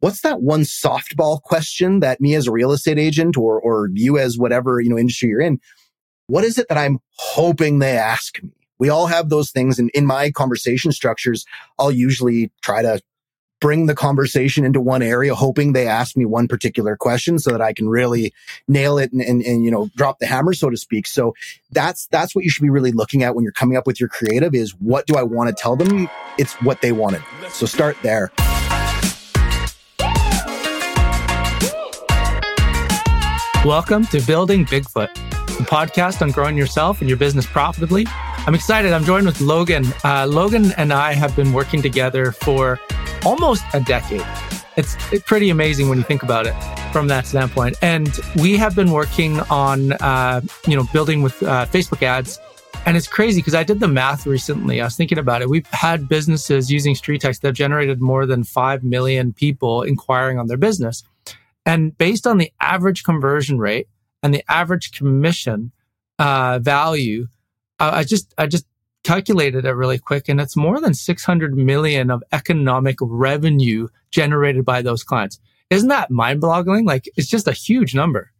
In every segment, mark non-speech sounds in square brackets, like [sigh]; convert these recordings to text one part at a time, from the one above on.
what's that one softball question that me as a real estate agent or, or you as whatever, you know, industry you're in, what is it that I'm hoping they ask me? We all have those things. And in my conversation structures, I'll usually try to bring the conversation into one area, hoping they ask me one particular question so that I can really nail it and, and, and, you know, drop the hammer, so to speak. So that's, that's what you should be really looking at when you're coming up with your creative is what do I want to tell them? It's what they wanted. So start there. Welcome to Building Bigfoot, the podcast on growing yourself and your business profitably. I'm excited. I'm joined with Logan. Uh, Logan and I have been working together for almost a decade. It's, pretty amazing when you think about it from that standpoint. And we have been working on, uh, you know, building with uh, Facebook ads. And it's crazy because I did the math recently. I was thinking about it. We've had businesses using StreetText that have generated more than 5 million people inquiring on their business. And based on the average conversion rate and the average commission uh, value, I just I just calculated it really quick, and it's more than 600 million of economic revenue generated by those clients. Isn't that mind-boggling? Like it's just a huge number.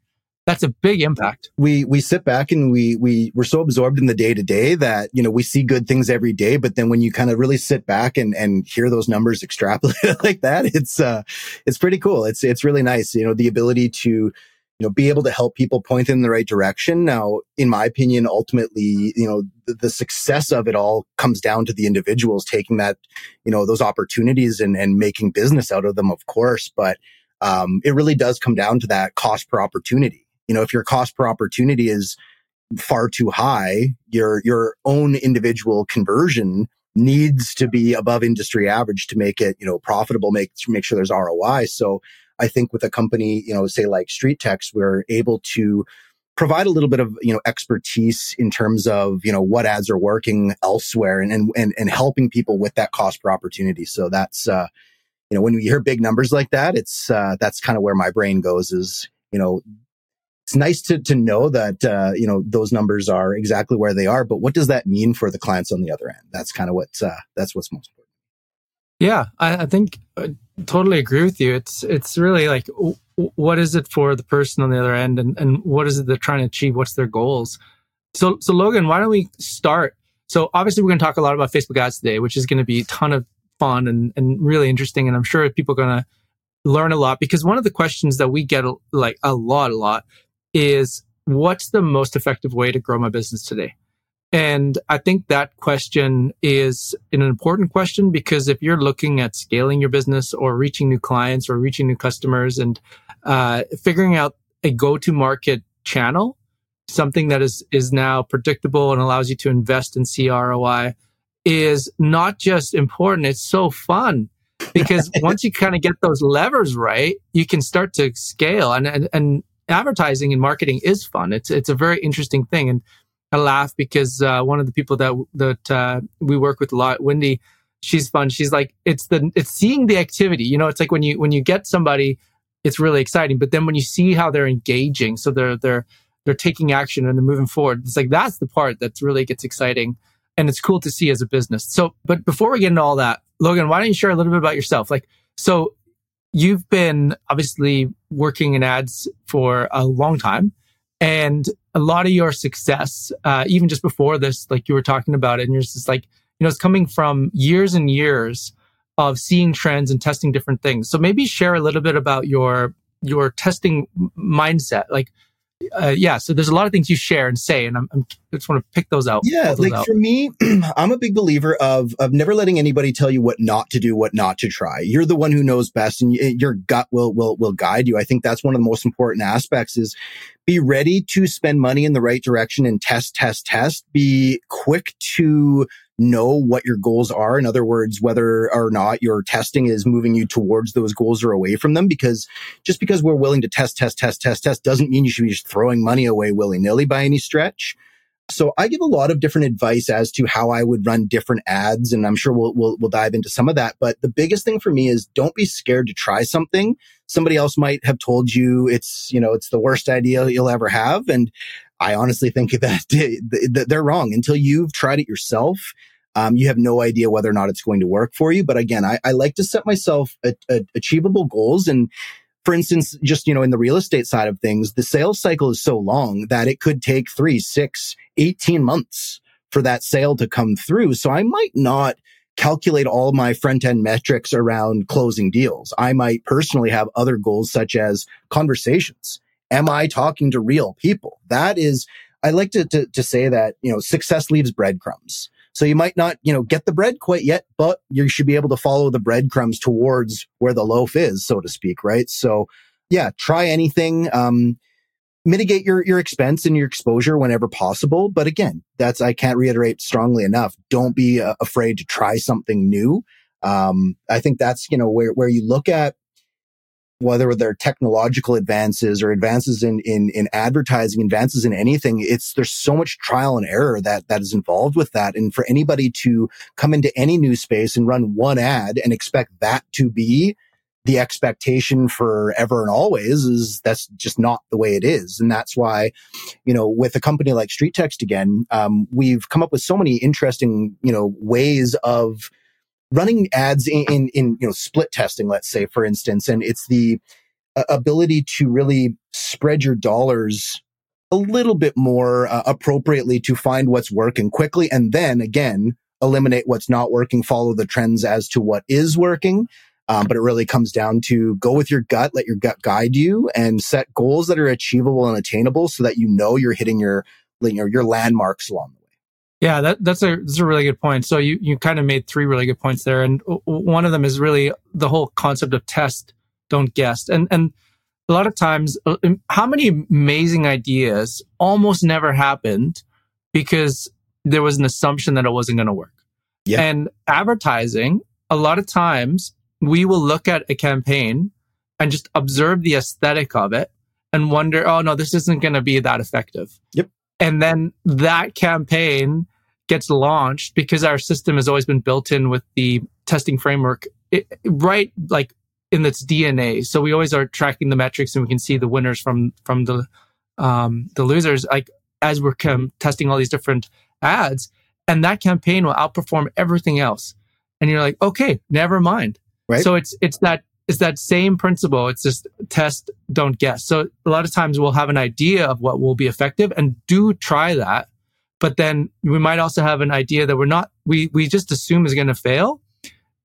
That's a big impact. We we sit back and we we we're so absorbed in the day to day that you know we see good things every day, but then when you kind of really sit back and and hear those numbers extrapolated [laughs] like that, it's uh it's pretty cool. It's it's really nice. You know the ability to you know, be able to help people point in the right direction. Now, in my opinion, ultimately, you know, the, the, success of it all comes down to the individuals taking that, you know, those opportunities and, and making business out of them, of course. But, um, it really does come down to that cost per opportunity. You know, if your cost per opportunity is far too high, your, your own individual conversion needs to be above industry average to make it, you know, profitable, make, make sure there's ROI. So, I think with a company, you know, say like StreetText, we're able to provide a little bit of you know expertise in terms of you know what ads are working elsewhere and and and, helping people with that cost per opportunity. So that's uh, you know when you hear big numbers like that, it's uh, that's kind of where my brain goes. Is you know it's nice to to know that uh, you know those numbers are exactly where they are, but what does that mean for the clients on the other end? That's kind of what uh, that's what's most important. Yeah, I, I think I totally agree with you. It's it's really like w- what is it for the person on the other end, and and what is it they're trying to achieve? What's their goals? So so Logan, why don't we start? So obviously we're going to talk a lot about Facebook ads today, which is going to be a ton of fun and and really interesting, and I'm sure people are going to learn a lot because one of the questions that we get like a lot a lot is what's the most effective way to grow my business today? And I think that question is an important question because if you're looking at scaling your business or reaching new clients or reaching new customers and uh, figuring out a go-to market channel, something that is is now predictable and allows you to invest in CROI is not just important, it's so fun. Because [laughs] once you kind of get those levers right, you can start to scale and, and, and advertising and marketing is fun. It's it's a very interesting thing. And I laugh because uh, one of the people that that uh, we work with a lot, Wendy, she's fun. She's like, it's the it's seeing the activity. You know, it's like when you when you get somebody, it's really exciting. But then when you see how they're engaging, so they're they're they're taking action and they're moving forward. It's like that's the part that really gets exciting, and it's cool to see as a business. So, but before we get into all that, Logan, why don't you share a little bit about yourself? Like, so you've been obviously working in ads for a long time. And a lot of your success, uh, even just before this, like you were talking about it, and you're just like, you know, it's coming from years and years of seeing trends and testing different things. So maybe share a little bit about your your testing mindset. Like, uh, yeah, so there's a lot of things you share and say, and I'm, I'm I just want to pick those out. Yeah, those like out. for me, [clears throat] I'm a big believer of of never letting anybody tell you what not to do, what not to try. You're the one who knows best, and your gut will will will guide you. I think that's one of the most important aspects. Is be ready to spend money in the right direction and test, test, test. Be quick to know what your goals are. In other words, whether or not your testing is moving you towards those goals or away from them. Because just because we're willing to test, test, test, test, test doesn't mean you should be just throwing money away willy nilly by any stretch. So I give a lot of different advice as to how I would run different ads. And I'm sure we'll, we'll, we'll dive into some of that. But the biggest thing for me is don't be scared to try something. Somebody else might have told you it's, you know, it's the worst idea you'll ever have. And I honestly think [laughs] that they're wrong until you've tried it yourself. Um, you have no idea whether or not it's going to work for you. But again, I, I like to set myself a, a achievable goals and for instance, just, you know, in the real estate side of things, the sales cycle is so long that it could take three, six, 18 months for that sale to come through. So I might not calculate all my front end metrics around closing deals. I might personally have other goals such as conversations. Am I talking to real people? That is, I like to, to, to say that, you know, success leaves breadcrumbs. So you might not, you know, get the bread quite yet, but you should be able to follow the breadcrumbs towards where the loaf is, so to speak, right? So yeah, try anything. Um, mitigate your, your expense and your exposure whenever possible. But again, that's, I can't reiterate strongly enough. Don't be uh, afraid to try something new. Um, I think that's, you know, where, where you look at whether they're technological advances or advances in, in, in advertising, advances in anything, it's, there's so much trial and error that, that is involved with that. And for anybody to come into any new space and run one ad and expect that to be the expectation forever and always is that's just not the way it is. And that's why, you know, with a company like StreetText again, um, we've come up with so many interesting, you know, ways of running ads in, in, in, you know, split testing, let's say, for instance. And it's the uh, ability to really spread your dollars a little bit more uh, appropriately to find what's working quickly. And then again, eliminate what's not working, follow the trends as to what is working. Um, but it really comes down to go with your gut, let your gut guide you and set goals that are achievable and attainable so that you know you're hitting your, your, your landmarks along the way. Yeah, that, that's a that's a really good point. So you you kind of made three really good points there, and one of them is really the whole concept of test, don't guess, and and a lot of times, uh, how many amazing ideas almost never happened because there was an assumption that it wasn't going to work. Yeah. And advertising, a lot of times we will look at a campaign and just observe the aesthetic of it and wonder, oh no, this isn't going to be that effective. Yep. And then that campaign gets launched because our system has always been built in with the testing framework it, right like in its DNA. So we always are tracking the metrics and we can see the winners from from the um, the losers like as we're com- testing all these different ads and that campaign will outperform everything else. And you're like, okay, never mind. Right. So it's it's that it's that same principle. It's just test, don't guess. So a lot of times we'll have an idea of what will be effective and do try that. But then we might also have an idea that we're not, we, we just assume is going to fail,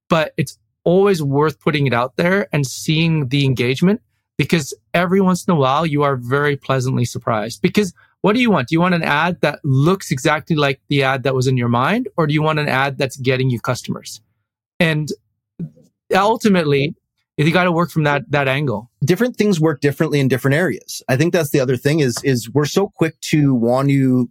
but it's always worth putting it out there and seeing the engagement because every once in a while you are very pleasantly surprised because what do you want? Do you want an ad that looks exactly like the ad that was in your mind or do you want an ad that's getting you customers? And ultimately you got to work from that that angle. Different things work differently in different areas. I think that's the other thing is is we're so quick to want to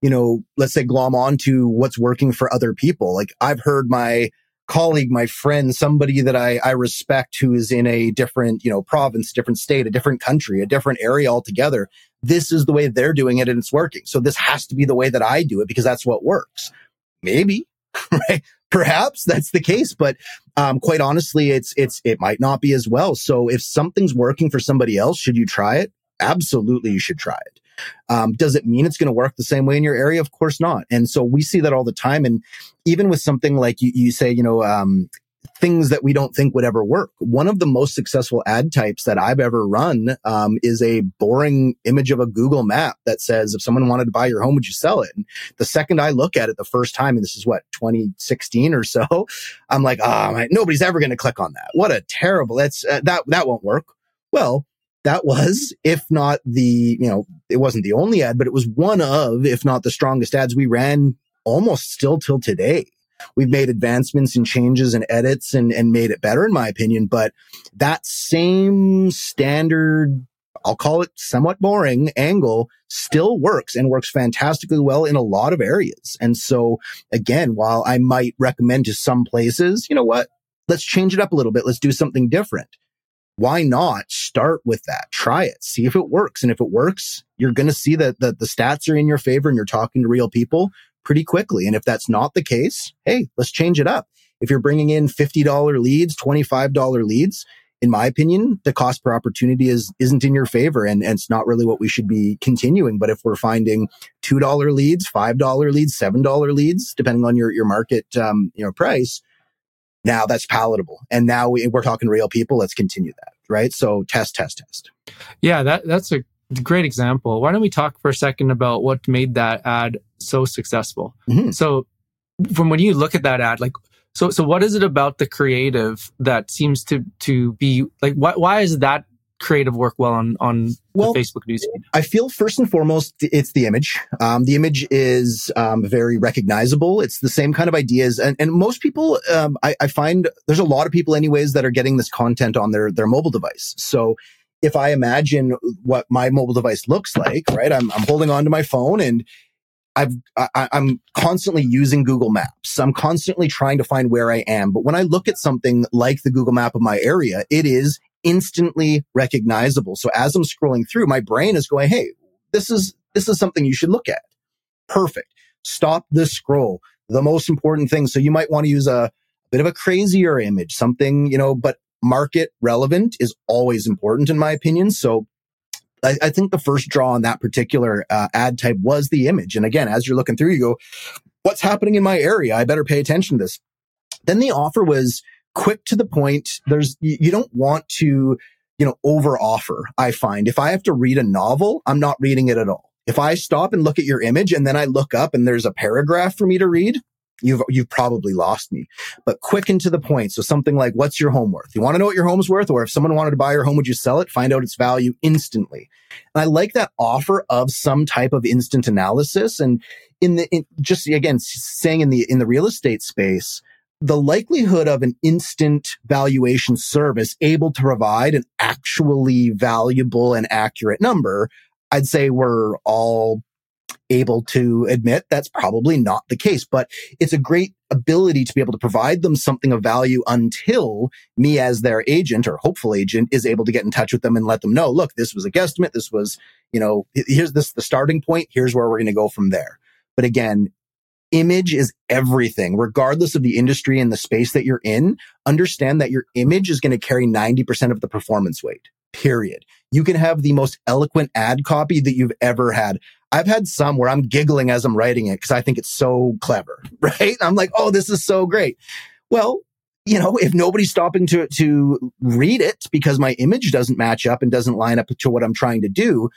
you know let's say glom on to what's working for other people. Like i've heard my colleague my friend somebody that i i respect who is in a different you know province different state a different country a different area altogether this is the way they're doing it and it's working. So this has to be the way that i do it because that's what works. Maybe [laughs] right perhaps that's the case, but um, quite honestly, it's it's it might not be as well. So if something's working for somebody else, should you try it? Absolutely, you should try it. Um, does it mean it's going to work the same way in your area? Of course not. And so we see that all the time. And even with something like you, you say, you know, um, things that we don't think would ever work. One of the most successful ad types that I've ever run um, is a boring image of a Google map that says, if someone wanted to buy your home, would you sell it? And the second I look at it the first time, and this is what, 2016 or so, [laughs] I'm like, oh, nobody's ever going to click on that. What a terrible, that's, uh, that, that won't work. Well, that was, if not the, you know, it wasn't the only ad, but it was one of, if not the strongest ads we ran almost still till today. We've made advancements and changes and edits and, and made it better, in my opinion. But that same standard, I'll call it somewhat boring angle still works and works fantastically well in a lot of areas. And so again, while I might recommend to some places, you know what? Let's change it up a little bit. Let's do something different. Why not start with that? Try it. See if it works. And if it works, you're going to see that the, the stats are in your favor and you're talking to real people pretty quickly. And if that's not the case, hey, let's change it up. If you're bringing in $50 leads, $25 leads, in my opinion, the cost per opportunity is isn't in your favor, and, and it's not really what we should be continuing. But if we're finding two dollar leads, five dollar leads, seven dollar leads, depending on your your market um, you know price, now that's palatable. And now we, we're talking real people. Let's continue that, right? So test, test, test. Yeah, that that's a great example. Why don't we talk for a second about what made that ad so successful? Mm-hmm. So from when you look at that ad, like so so what is it about the creative that seems to to be like why why is that creative work well on on well, Facebook newsfeed? I feel first and foremost it's the image. Um, the image is um, very recognizable. It's the same kind of ideas, and and most people um, I, I find there's a lot of people anyways that are getting this content on their their mobile device. So if I imagine what my mobile device looks like, right, I'm I'm holding on to my phone and I've, I, am constantly using Google Maps. I'm constantly trying to find where I am. But when I look at something like the Google map of my area, it is instantly recognizable. So as I'm scrolling through, my brain is going, Hey, this is, this is something you should look at. Perfect. Stop the scroll. The most important thing. So you might want to use a bit of a crazier image, something, you know, but market relevant is always important in my opinion. So I, I think the first draw on that particular uh, ad type was the image. And again, as you're looking through, you go, what's happening in my area? I better pay attention to this. Then the offer was quick to the point. There's, you, you don't want to, you know, over offer. I find if I have to read a novel, I'm not reading it at all. If I stop and look at your image and then I look up and there's a paragraph for me to read, you've you've probably lost me. But quick and to the point. So something like, what's your home worth? You want to know what your home's worth? Or if someone wanted to buy your home, would you sell it? Find out its value instantly. And I like that offer of some type of instant analysis. And in the in, just again saying in the in the real estate space, the likelihood of an instant valuation service able to provide an actually valuable and accurate number, I'd say we're all able to admit that's probably not the case, but it's a great ability to be able to provide them something of value until me as their agent or hopeful agent is able to get in touch with them and let them know, look, this was a guesstimate. This was, you know, here's this, the starting point. Here's where we're going to go from there. But again, image is everything, regardless of the industry and the space that you're in. Understand that your image is going to carry 90% of the performance weight, period. You can have the most eloquent ad copy that you've ever had. I've had some where I'm giggling as I'm writing it because I think it's so clever, [laughs] right? I'm like, oh, this is so great. Well, you know, if nobody's stopping to, to read it because my image doesn't match up and doesn't line up to what I'm trying to do,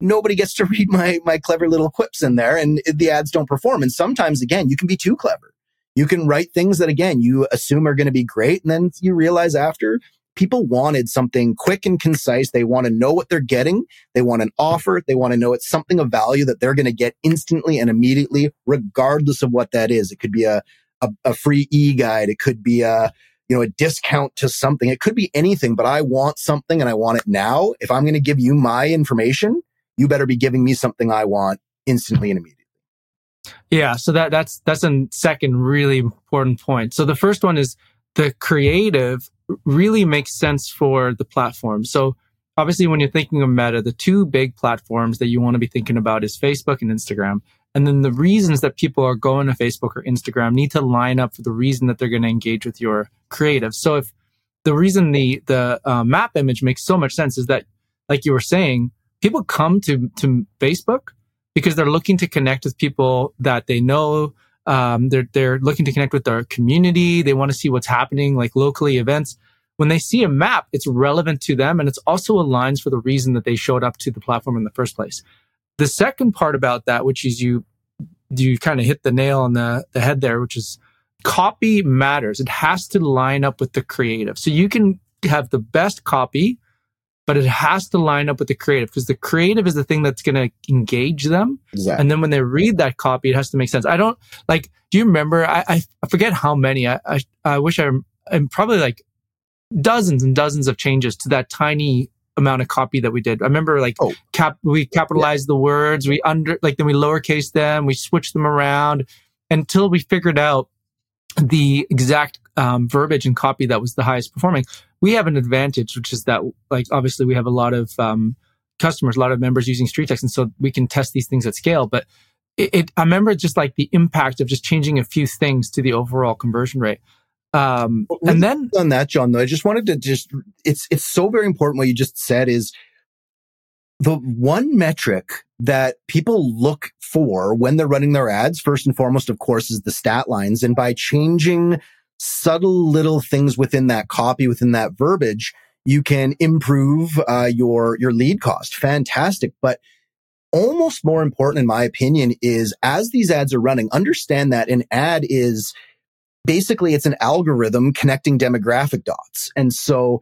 nobody gets to [laughs] read my, my clever little quips in there and the ads don't perform. And sometimes again, you can be too clever. You can write things that again, you assume are going to be great. And then you realize after people wanted something quick and concise. They want to know what they're getting. They want an offer. They want to know it's something of value that they're going to get instantly and immediately, regardless of what that is. It could be a, a, a free e guide. It could be a, you know, a discount to something. It could be anything, but I want something and I want it now. If I'm going to give you my information, you better be giving me something I want instantly and immediately. Yeah, so that that's that's a second really important point. So the first one is the creative really makes sense for the platform. So obviously when you're thinking of meta, the two big platforms that you want to be thinking about is Facebook and Instagram. And then the reasons that people are going to Facebook or Instagram need to line up for the reason that they're going to engage with your creative. So if the reason the the uh, map image makes so much sense is that, like you were saying, people come to to Facebook because they're looking to connect with people that they know, um, they're they're looking to connect with their community. They want to see what's happening, like locally events. When they see a map, it's relevant to them, and it's also aligns for the reason that they showed up to the platform in the first place. The second part about that, which is you you kind of hit the nail on the, the head there, which is copy matters. It has to line up with the creative. So you can have the best copy but it has to line up with the creative because the creative is the thing that's going to engage them. Exactly. And then when they read that copy, it has to make sense. I don't like, do you remember? I, I forget how many. I, I, I wish I, I'm probably like dozens and dozens of changes to that tiny amount of copy that we did. I remember like oh. cap, we capitalized yeah. the words, we under, like then we lowercase them, we switched them around until we figured out the exact um, verbiage and copy that was the highest performing we have an advantage, which is that like obviously we have a lot of um, customers, a lot of members using StreetText, and so we can test these things at scale. But it, it, I remember just like the impact of just changing a few things to the overall conversion rate. Um, and then on that, John, though, I just wanted to just, it's, it's so very important what you just said is the one metric that people look for when they're running their ads, first and foremost, of course, is the stat lines. And by changing subtle little things within that copy, within that verbiage, you can improve uh, your your lead cost. Fantastic, but almost more important, in my opinion, is as these ads are running, understand that an ad is basically it's an algorithm connecting demographic dots, and so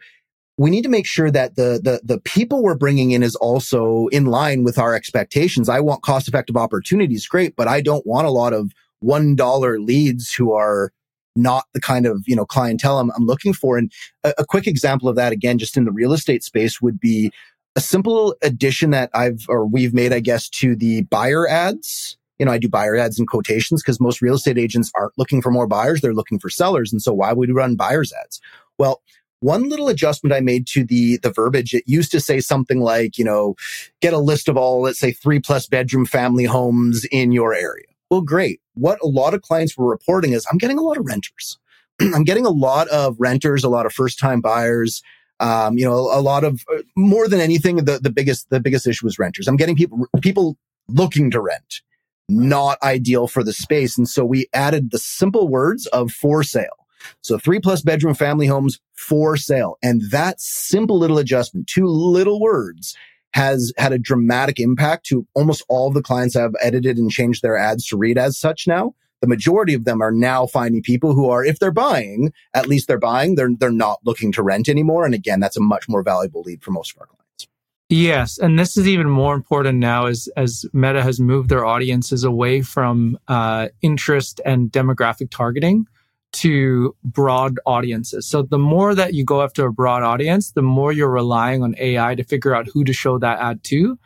we need to make sure that the the the people we're bringing in is also in line with our expectations. I want cost effective opportunities, great, but I don't want a lot of one dollar leads who are not the kind of you know clientele I'm, I'm looking for. And a, a, quick example of that, again, just in the real estate space, would be a simple addition that I've or we've made, I guess, to the buyer ads. You know, I do buyer ads in quotations because most real estate agents aren't looking for more buyers; they're looking for sellers. And so, why would we run buyers ads? Well, one little adjustment I made to the the verbiage, it used to say something like, you know, get a list of all, let's say, three plus bedroom family homes in your area. Well, great. What a lot of clients were reporting is I'm getting a lot of renters. [clears throat] I'm getting a lot of renters, a lot of first time buyers. Um, you know, a, lot of uh, more than anything, the, the biggest, the biggest issue was renters. I'm getting people, people looking to rent, not ideal for the space. And so we added the simple words of for sale. So three plus bedroom family homes for sale. And that simple little adjustment, two little words has had a dramatic impact to almost all of the clients I've edited and changed their ads to read as such now. The majority of them are now finding people who are, if they're buying, at least they're buying, they're, they're not looking to rent anymore. And again, that's a much more valuable lead for most of our clients. Yes, and this is even more important now as as Meta has moved their audiences away from uh, interest and demographic targeting to broad audiences. So the more that you go after a broad audience, the more you're relying on AI to figure out who to show that ad to.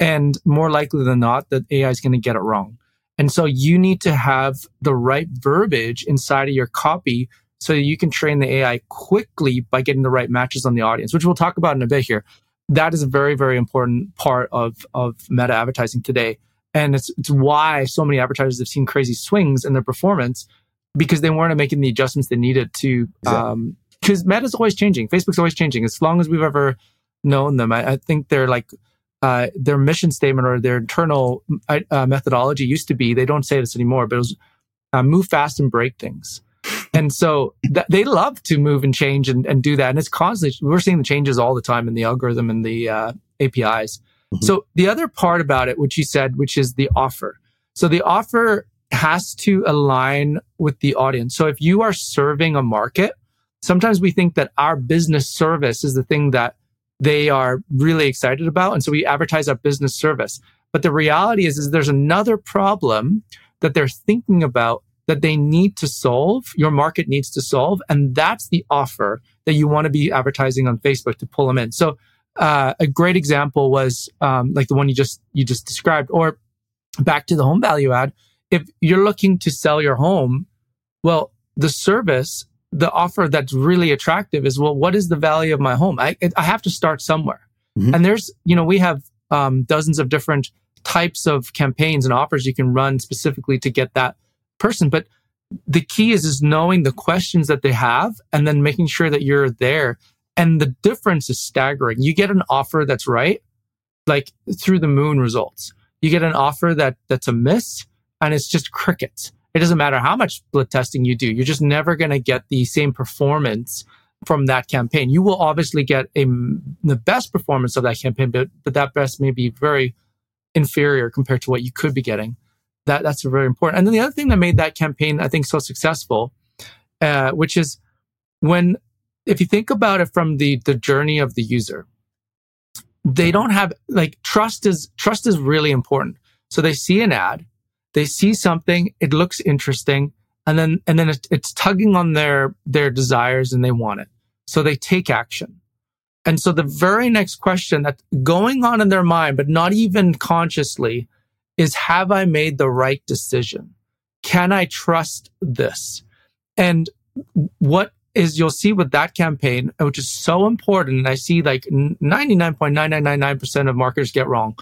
And more likely than not, that AI is going to get it wrong. And so you need to have the right verbiage inside of your copy so that you can train the AI quickly by getting the right matches on the audience, which we'll talk about in a bit here. That is a very, very important part of, of meta advertising today. And it's, it's why so many advertisers have seen crazy swings in their performance because they weren't making the adjustments they needed to. Um, because Meta's always changing, Facebook's always changing. As long as we've ever known them, I, I think they're like uh, their mission statement or their internal uh, uh methodology used to be. They don't say this anymore, but it was uh, move fast and break things. And so th- they love to move and change and, and do that. And it's constantly, we're seeing the changes all the time in the algorithm and the uh, APIs. Mm-hmm. So the other part about it, which you said, which is the offer. So the offer has to align with the audience. So if you are serving a market, sometimes we think that our business service is the thing that they are really excited about. And so we advertise our business service. But the reality is, is there's another problem that they're thinking about that they need to solve, your market needs to solve. And that's the offer that you want to be advertising on Facebook to pull them in. So uh, a great example was um, like the one you just you just described, or back to the home value ad if you're looking to sell your home, well, the service, the offer that's really attractive is, well, what is the value of my home? I, I have to start somewhere. Mm-hmm. And there's, you know, we have um, dozens of different types of campaigns and offers you can run specifically to get that person. But the key is, is knowing the questions that they have and then making sure that you're there. And the difference is staggering. You get an offer that's right, like through the moon results. You get an offer that that's a miss and it's just crickets. It doesn't matter how much split testing you do. You're just never going to get the same performance from that campaign. You will obviously get a, the best performance of that campaign, but, but that best may be very inferior compared to what you could be getting. That, that's very important. And then the other thing that made that campaign, I think, so successful, uh, which is when, if you think about it from the, the journey of the user, they don't have like trust is, trust is really important. So they see an ad they see something, it looks interesting, and then and then it's tugging on their their desires and they want it. So they take action. And so the very next question that's going on in their mind, but not even consciously, is have I made the right decision? Can I trust this? And what is you'll see with that campaign, which is so important, and I see like 99.9999% of marketers get wrong,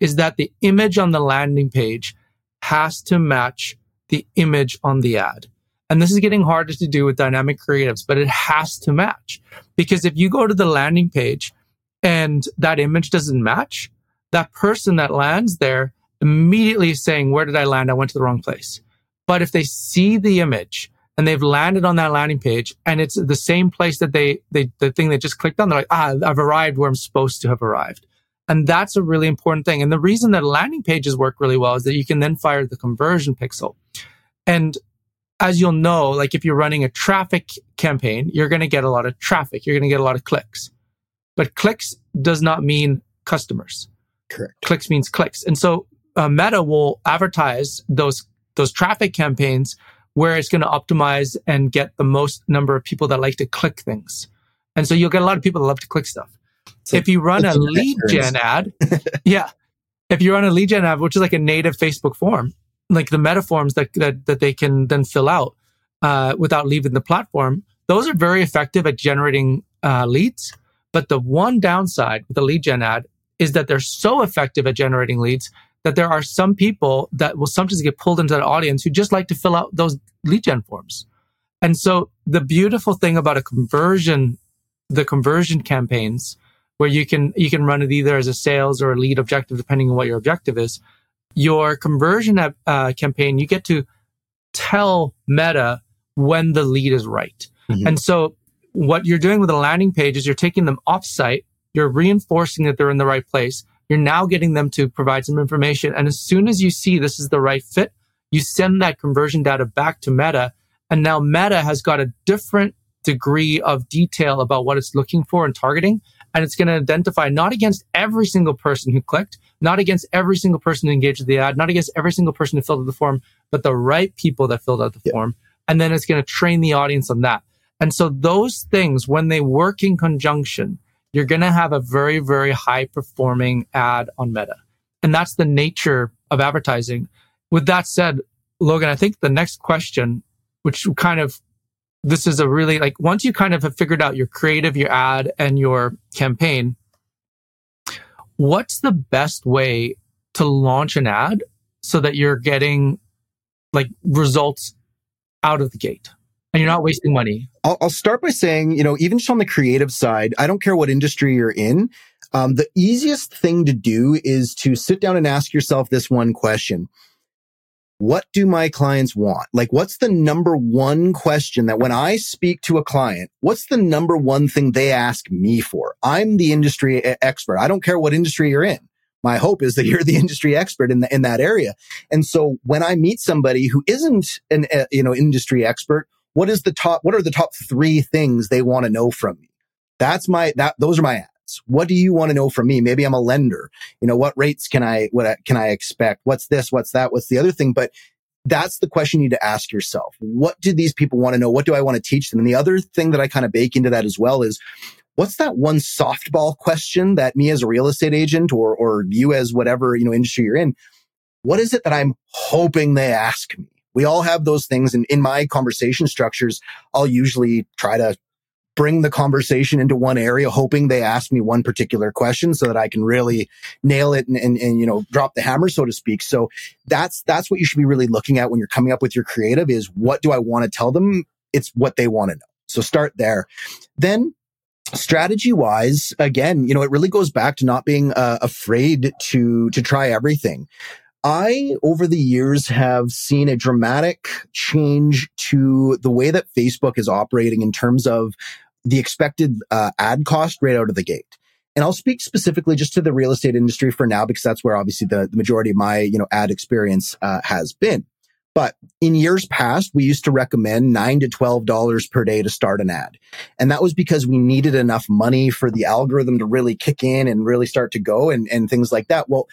is that the image on the landing page has to match the image on the ad. And this is getting harder to do with dynamic creatives, but it has to match. Because if you go to the landing page and that image doesn't match, that person that lands there immediately is saying, Where did I land? I went to the wrong place. But if they see the image and they've landed on that landing page and it's the same place that they, they the thing they just clicked on, they're like, ah, I've arrived where I'm supposed to have arrived. And that's a really important thing. And the reason that landing pages work really well is that you can then fire the conversion pixel. And as you'll know, like if you're running a traffic campaign, you're going to get a lot of traffic. You're going to get a lot of clicks. But clicks does not mean customers. Correct. Clicks means clicks. And so uh, Meta will advertise those those traffic campaigns where it's going to optimize and get the most number of people that like to click things. And so you'll get a lot of people that love to click stuff. So if you run a lead gen ad, [laughs] yeah. If you run a lead gen ad, which is like a native Facebook form, like the meta forms that, that, that they can then fill out uh, without leaving the platform, those are very effective at generating uh, leads. But the one downside with the lead gen ad is that they're so effective at generating leads that there are some people that will sometimes get pulled into that audience who just like to fill out those lead gen forms. And so the beautiful thing about a conversion, the conversion campaigns, where you can you can run it either as a sales or a lead objective, depending on what your objective is. Your conversion uh, campaign, you get to tell Meta when the lead is right. Mm-hmm. And so what you're doing with a landing page is you're taking them offsite, you're reinforcing that they're in the right place. You're now getting them to provide some information. And as soon as you see this is the right fit, you send that conversion data back to Meta. And now Meta has got a different degree of detail about what it's looking for and targeting and it's going to identify not against every single person who clicked, not against every single person who engaged with the ad, not against every single person who filled out the form, but the right people that filled out the yeah. form. And then it's going to train the audience on that. And so those things, when they work in conjunction, you're going to have a very, very high performing ad on Meta. And that's the nature of advertising. With that said, Logan, I think the next question, which kind of this is a really like once you kind of have figured out your creative, your ad, and your campaign, what's the best way to launch an ad so that you're getting like results out of the gate and you're not wasting money? I'll, I'll start by saying, you know, even just on the creative side, I don't care what industry you're in. Um, the easiest thing to do is to sit down and ask yourself this one question what do my clients want? Like, what's the number one question that when I speak to a client, what's the number one thing they ask me for? I'm the industry expert. I don't care what industry you're in. My hope is that you're the [laughs] industry expert in the, in that area. And so when I meet somebody who isn't an, uh, you know, industry expert, what is the top, what are the top three things they want to know from me? That's my, that, those are my. What do you want to know from me? Maybe I'm a lender. You know, what rates can I, what can I expect? What's this? What's that? What's the other thing? But that's the question you need to ask yourself. What do these people want to know? What do I want to teach them? And the other thing that I kind of bake into that as well is what's that one softball question that me as a real estate agent or, or you as whatever, you know, industry you're in, what is it that I'm hoping they ask me? We all have those things. And in my conversation structures, I'll usually try to bring the conversation into one area, hoping they ask me one particular question so that I can really nail it and, and, and, you know, drop the hammer, so to speak. So that's, that's what you should be really looking at when you're coming up with your creative is what do I want to tell them? It's what they want to know. So start there. Then strategy wise, again, you know, it really goes back to not being uh, afraid to, to try everything. I, over the years, have seen a dramatic change to the way that Facebook is operating in terms of the expected uh, ad cost right out of the gate. And I'll speak specifically just to the real estate industry for now, because that's where obviously the, the majority of my, you know, ad experience uh, has been. But in years past, we used to recommend nine to $12 per day to start an ad. And that was because we needed enough money for the algorithm to really kick in and really start to go and, and things like that. Well,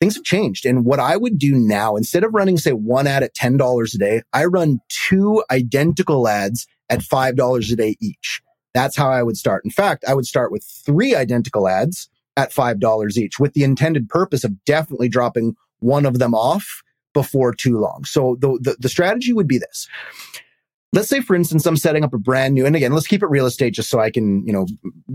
things have changed. And what I would do now, instead of running, say, one ad at $10 a day, I run two identical ads at $5 a day each. That's how I would start. In fact, I would start with three identical ads at $5 each with the intended purpose of definitely dropping one of them off before too long. So the, the, the strategy would be this. Let's say for instance i'm setting up a brand new and again let's keep it real estate just so i can you know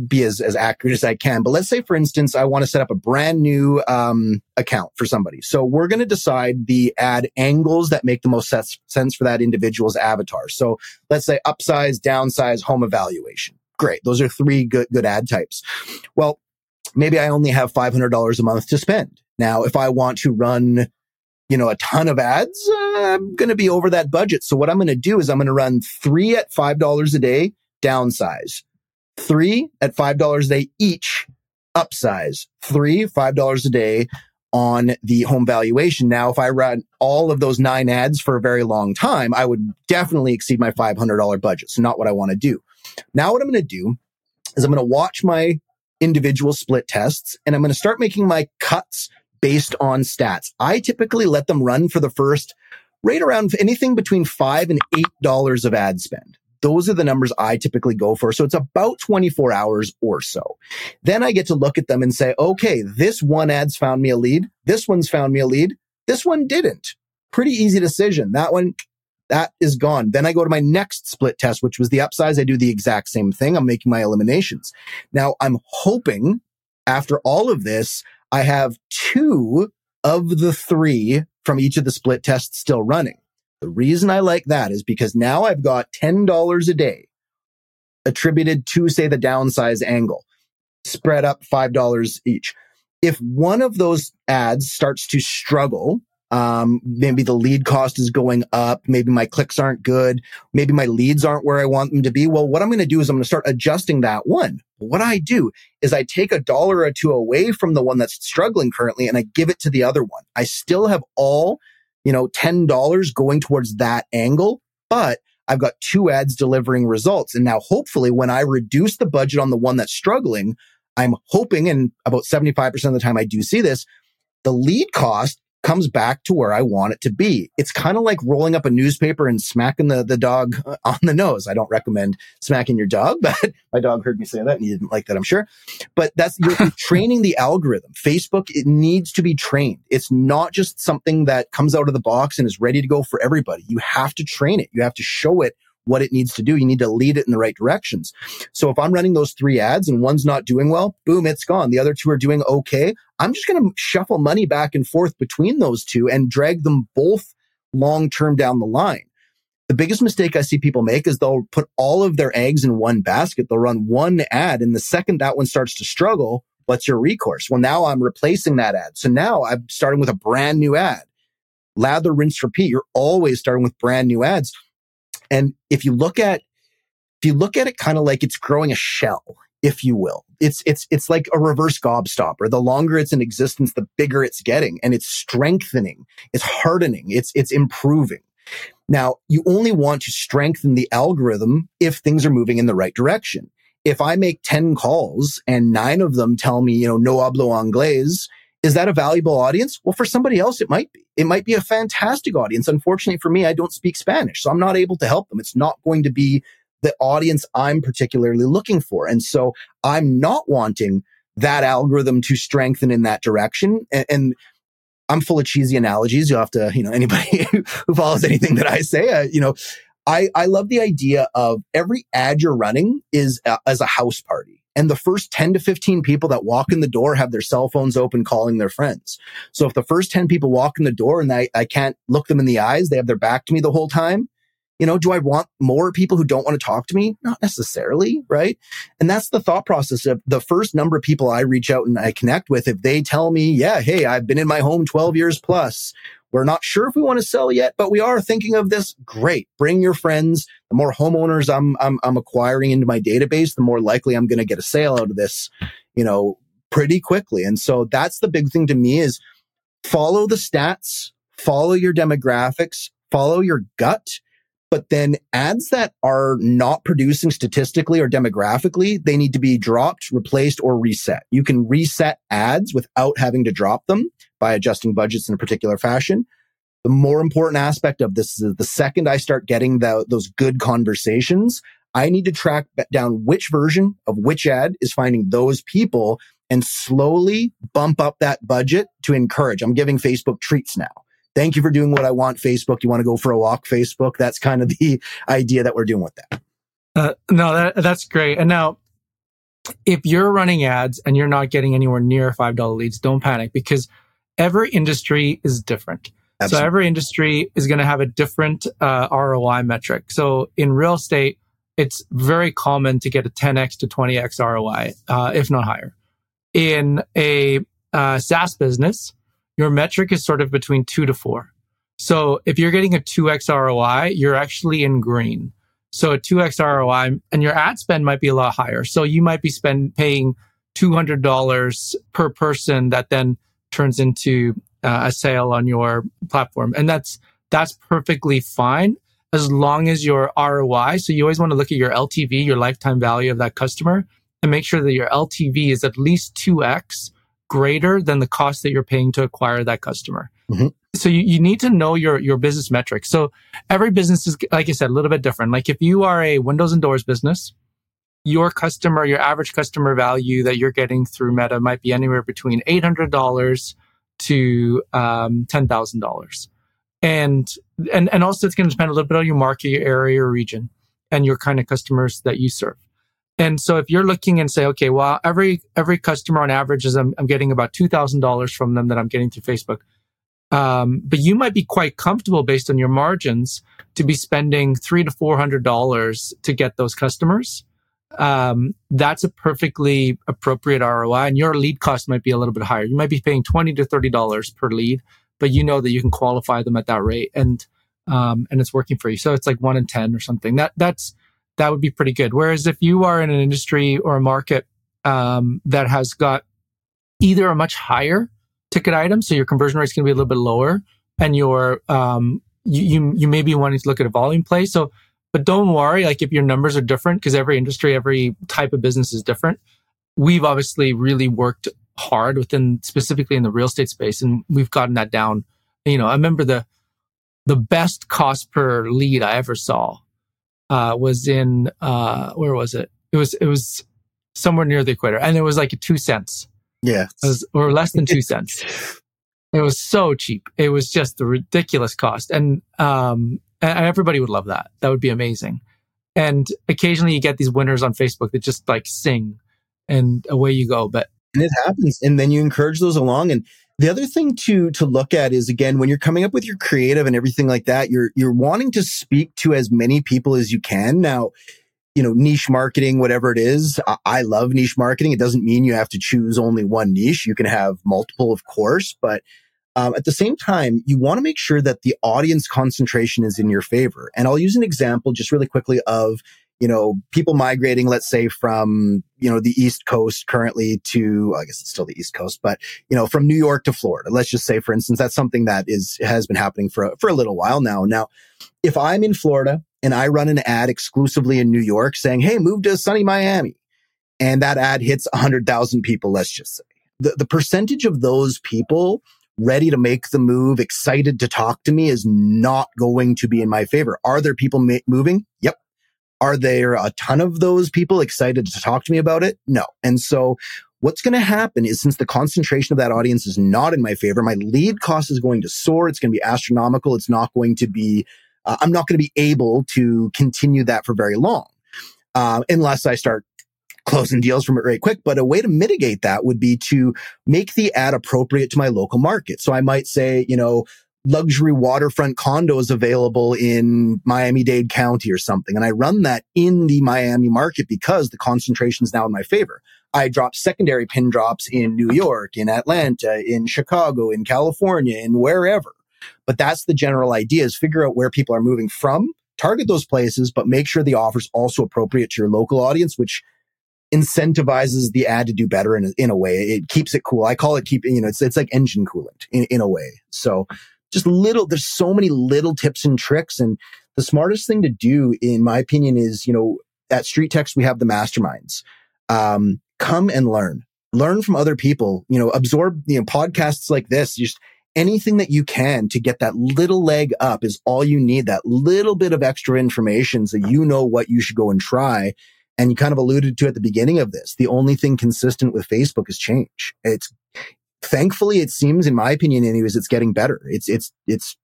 be as, as accurate as i can. But let's say for instance i want to set up a brand new um, account for somebody. So we're going to decide the ad angles that make the most sense for that individual's avatar. So let's say upsize downsize home evaluation. Great. Those are three good good ad types. Well maybe i only have $500 a month to spend. Now if i want to run you know, a ton of ads, uh, I'm going to be over that budget. So what I'm going to do is I'm going to run three at $5 a day, downsize, three at $5 a day each, upsize, three, $5 a day on the home valuation. Now, if I run all of those nine ads for a very long time, I would definitely exceed my $500 budget. So not what I want to do. Now, what I'm going to do is I'm going to watch my individual split tests and I'm going to start making my cuts based on stats. I typically let them run for the first right around anything between five and eight dollars of ad spend. Those are the numbers I typically go for. So it's about 24 hours or so. Then I get to look at them and say, okay, this one ad's found me a lead. This one's found me a lead. This one didn't. Pretty easy decision. That one, that is gone. Then I go to my next split test, which was the upsize. I do the exact same thing. I'm making my eliminations. Now I'm hoping after all of this, I have two of the three from each of the split tests still running. The reason I like that is because now I've got $10 a day attributed to, say, the downsize angle, spread up $5 each. If one of those ads starts to struggle um, maybe the lead cost is going up. Maybe my clicks aren't good. Maybe my leads aren't where I want them to be. Well, what I'm going to do is I'm going to start adjusting that one. What I do is I take a dollar or two away from the one that's struggling currently and I give it to the other one. I still have all, you know, $10 going towards that angle, but I've got two ads delivering results. And now hopefully when I reduce the budget on the one that's struggling, I'm hoping, and about 75% of the time I do see this, the lead cost comes back to where I want it to be. It's kind of like rolling up a newspaper and smacking the, the dog uh, on the nose. I don't recommend smacking your dog, [laughs] but my dog heard me say that and he didn't like that, I'm sure. But that's, you're, you're [laughs] training the algorithm. Facebook, it needs to be trained. It's not just something that comes out of the box and is ready to go for everybody. You have to train it. You have to show it what it needs to do. You need to lead it in the right directions. So if I'm running those three ads and one's not doing well, boom, it's gone. The other two are doing okay. I'm just going to shuffle money back and forth between those two and drag them both long term down the line. The biggest mistake I see people make is they'll put all of their eggs in one basket. They'll run one ad. And the second that one starts to struggle, what's your recourse? Well, now I'm replacing that ad. So now I'm starting with a brand new ad. Lather, rinse, repeat. You're always starting with brand new ads. And if you look at, if you look at it kind of like it's growing a shell, if you will, it's, it's, it's like a reverse gobstopper. The longer it's in existence, the bigger it's getting and it's strengthening. It's hardening. It's, it's improving. Now you only want to strengthen the algorithm if things are moving in the right direction. If I make 10 calls and nine of them tell me, you know, no hablo anglais, is that a valuable audience? Well, for somebody else, it might be. It might be a fantastic audience. Unfortunately for me, I don't speak Spanish, so I'm not able to help them. It's not going to be the audience I'm particularly looking for. And so I'm not wanting that algorithm to strengthen in that direction. And, and I'm full of cheesy analogies. You'll have to, you know, anybody [laughs] who follows anything that I say, uh, you know, I, I love the idea of every ad you're running is as a house party. And the first 10 to 15 people that walk in the door have their cell phones open calling their friends. So if the first 10 people walk in the door and I, I can't look them in the eyes, they have their back to me the whole time. You know, do I want more people who don't want to talk to me? Not necessarily, right? And that's the thought process of the first number of people I reach out and I connect with. If they tell me, yeah, hey, I've been in my home 12 years plus, we're not sure if we want to sell yet, but we are thinking of this. Great. Bring your friends. The more homeowners I'm, I'm, I'm acquiring into my database, the more likely I'm going to get a sale out of this, you know, pretty quickly. And so that's the big thing to me is follow the stats, follow your demographics, follow your gut. But then ads that are not producing statistically or demographically, they need to be dropped, replaced, or reset. You can reset ads without having to drop them by adjusting budgets in a particular fashion. The more important aspect of this is the second I start getting the, those good conversations, I need to track down which version of which ad is finding those people and slowly bump up that budget to encourage. I'm giving Facebook treats now. Thank you for doing what I want, Facebook. You want to go for a walk, Facebook? That's kind of [laughs] the idea that we're doing with that. Uh, no, that, that's great. And now, if you're running ads and you're not getting anywhere near $5 leads, don't panic because every industry is different. Absolutely. So every industry is going to have a different uh, ROI metric. So in real estate, it's very common to get a 10x to 20x ROI, uh, if not higher. In a uh, SaaS business, your metric is sort of between two to four. So if you're getting a 2x ROI, you're actually in green. So a 2x ROI and your ad spend might be a lot higher. So you might be spend paying $200 per person that then turns into uh, a sale on your platform. And that's, that's perfectly fine as long as your ROI. So you always want to look at your LTV, your lifetime value of that customer and make sure that your LTV is at least 2x greater than the cost that you're paying to acquire that customer. Mm-hmm. So you, you need to know your, your business metrics. So every business is, like I said, a little bit different. Like if you are a windows and doors business, your customer, your average customer value that you're getting through Meta might be anywhere between $800 to um, $10,000. And, and, and also it's going to depend a little bit on your market, your area or region and your kind of customers that you serve. And so if you're looking and say, okay, well, every, every customer on average is I'm, I'm getting about $2,000 from them that I'm getting through Facebook. Um, but you might be quite comfortable based on your margins to be spending three to four hundred dollars to get those customers. Um, that's a perfectly appropriate ROI, and your lead cost might be a little bit higher. You might be paying twenty to thirty dollars per lead, but you know that you can qualify them at that rate, and um, and it's working for you. So it's like one in ten or something. That that's that would be pretty good. Whereas if you are in an industry or a market um, that has got either a much higher ticket item, so your conversion rate is going to be a little bit lower, and your um, you, you you may be wanting to look at a volume play. So, but don't worry, like if your numbers are different, because every industry, every type of business is different. We've obviously really worked hard within specifically in the real estate space, and we've gotten that down. You know, I remember the the best cost per lead I ever saw uh, was in uh, where was it? It was it was somewhere near the equator, and it was like two cents. Yeah, was, or less than two cents. It was so cheap. It was just the ridiculous cost, and um, and everybody would love that. That would be amazing. And occasionally, you get these winners on Facebook that just like sing, and away you go. But and it happens, and then you encourage those along, and the other thing to to look at is again when you're coming up with your creative and everything like that, you're you're wanting to speak to as many people as you can. Now, you know, niche marketing, whatever it is, I, I love niche marketing. It doesn't mean you have to choose only one niche. You can have multiple, of course, but um, at the same time, you want to make sure that the audience concentration is in your favor. And I'll use an example just really quickly of you know, people migrating, let's say from, you know, the East Coast currently to, I guess it's still the East Coast, but, you know, from New York to Florida. Let's just say, for instance, that's something that is, has been happening for, for a little while now. Now, if I'm in Florida and I run an ad exclusively in New York saying, Hey, move to sunny Miami. And that ad hits 100,000 people, let's just say. The, the percentage of those people ready to make the move, excited to talk to me is not going to be in my favor. Are there people ma- moving? Yep. Are there a ton of those people excited to talk to me about it? No. And so what's going to happen is since the concentration of that audience is not in my favor, my lead cost is going to soar. It's going to be astronomical. It's not going to be, uh, I'm not going to be able to continue that for very long. Uh, unless I start closing deals from it very quick. But a way to mitigate that would be to make the ad appropriate to my local market. So I might say, you know, luxury waterfront condos available in Miami-Dade County or something. And I run that in the Miami market because the concentration is now in my favor. I drop secondary pin drops in New York, in Atlanta, in Chicago, in California, in wherever. But that's the general idea is figure out where people are moving from, target those places, but make sure the offer's also appropriate to your local audience, which incentivizes the ad to do better in in a way. It keeps it cool. I call it keeping, you know, it's, it's like engine coolant in, in a way. So just little, there's so many little tips and tricks. And the smartest thing to do, in my opinion, is, you know, at StreetText, we have the masterminds. Um, come and learn, learn from other people, you know, absorb, you know, podcasts like this, just anything that you can to get that little leg up is all you need. That little bit of extra information so you know what you should go and try. And you kind of alluded to at the beginning of this. The only thing consistent with Facebook is change. It's thankfully, it seems, in my opinion, anyways, it's getting better. It's, it's, it's,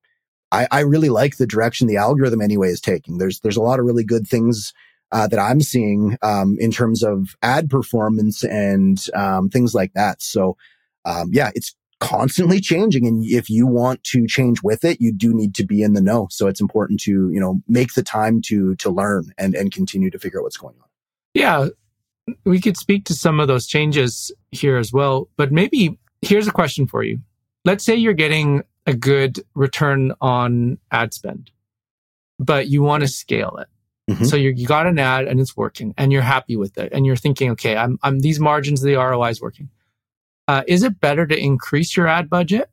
I, I really like the direction the algorithm anyway is taking. There's, there's a lot of really good things uh, that I'm seeing um, in terms of ad performance and um, things like that. So, um, yeah, it's constantly changing, and if you want to change with it, you do need to be in the know. So it's important to you know make the time to to learn and and continue to figure out what's going on. Yeah, we could speak to some of those changes here as well. But maybe here's a question for you. Let's say you're getting a good return on ad spend, but you want to scale it. Mm-hmm. So you got an ad and it's working and you're happy with it and you're thinking, okay, I'm, I'm these margins, the ROI is working. Uh, is it better to increase your ad budget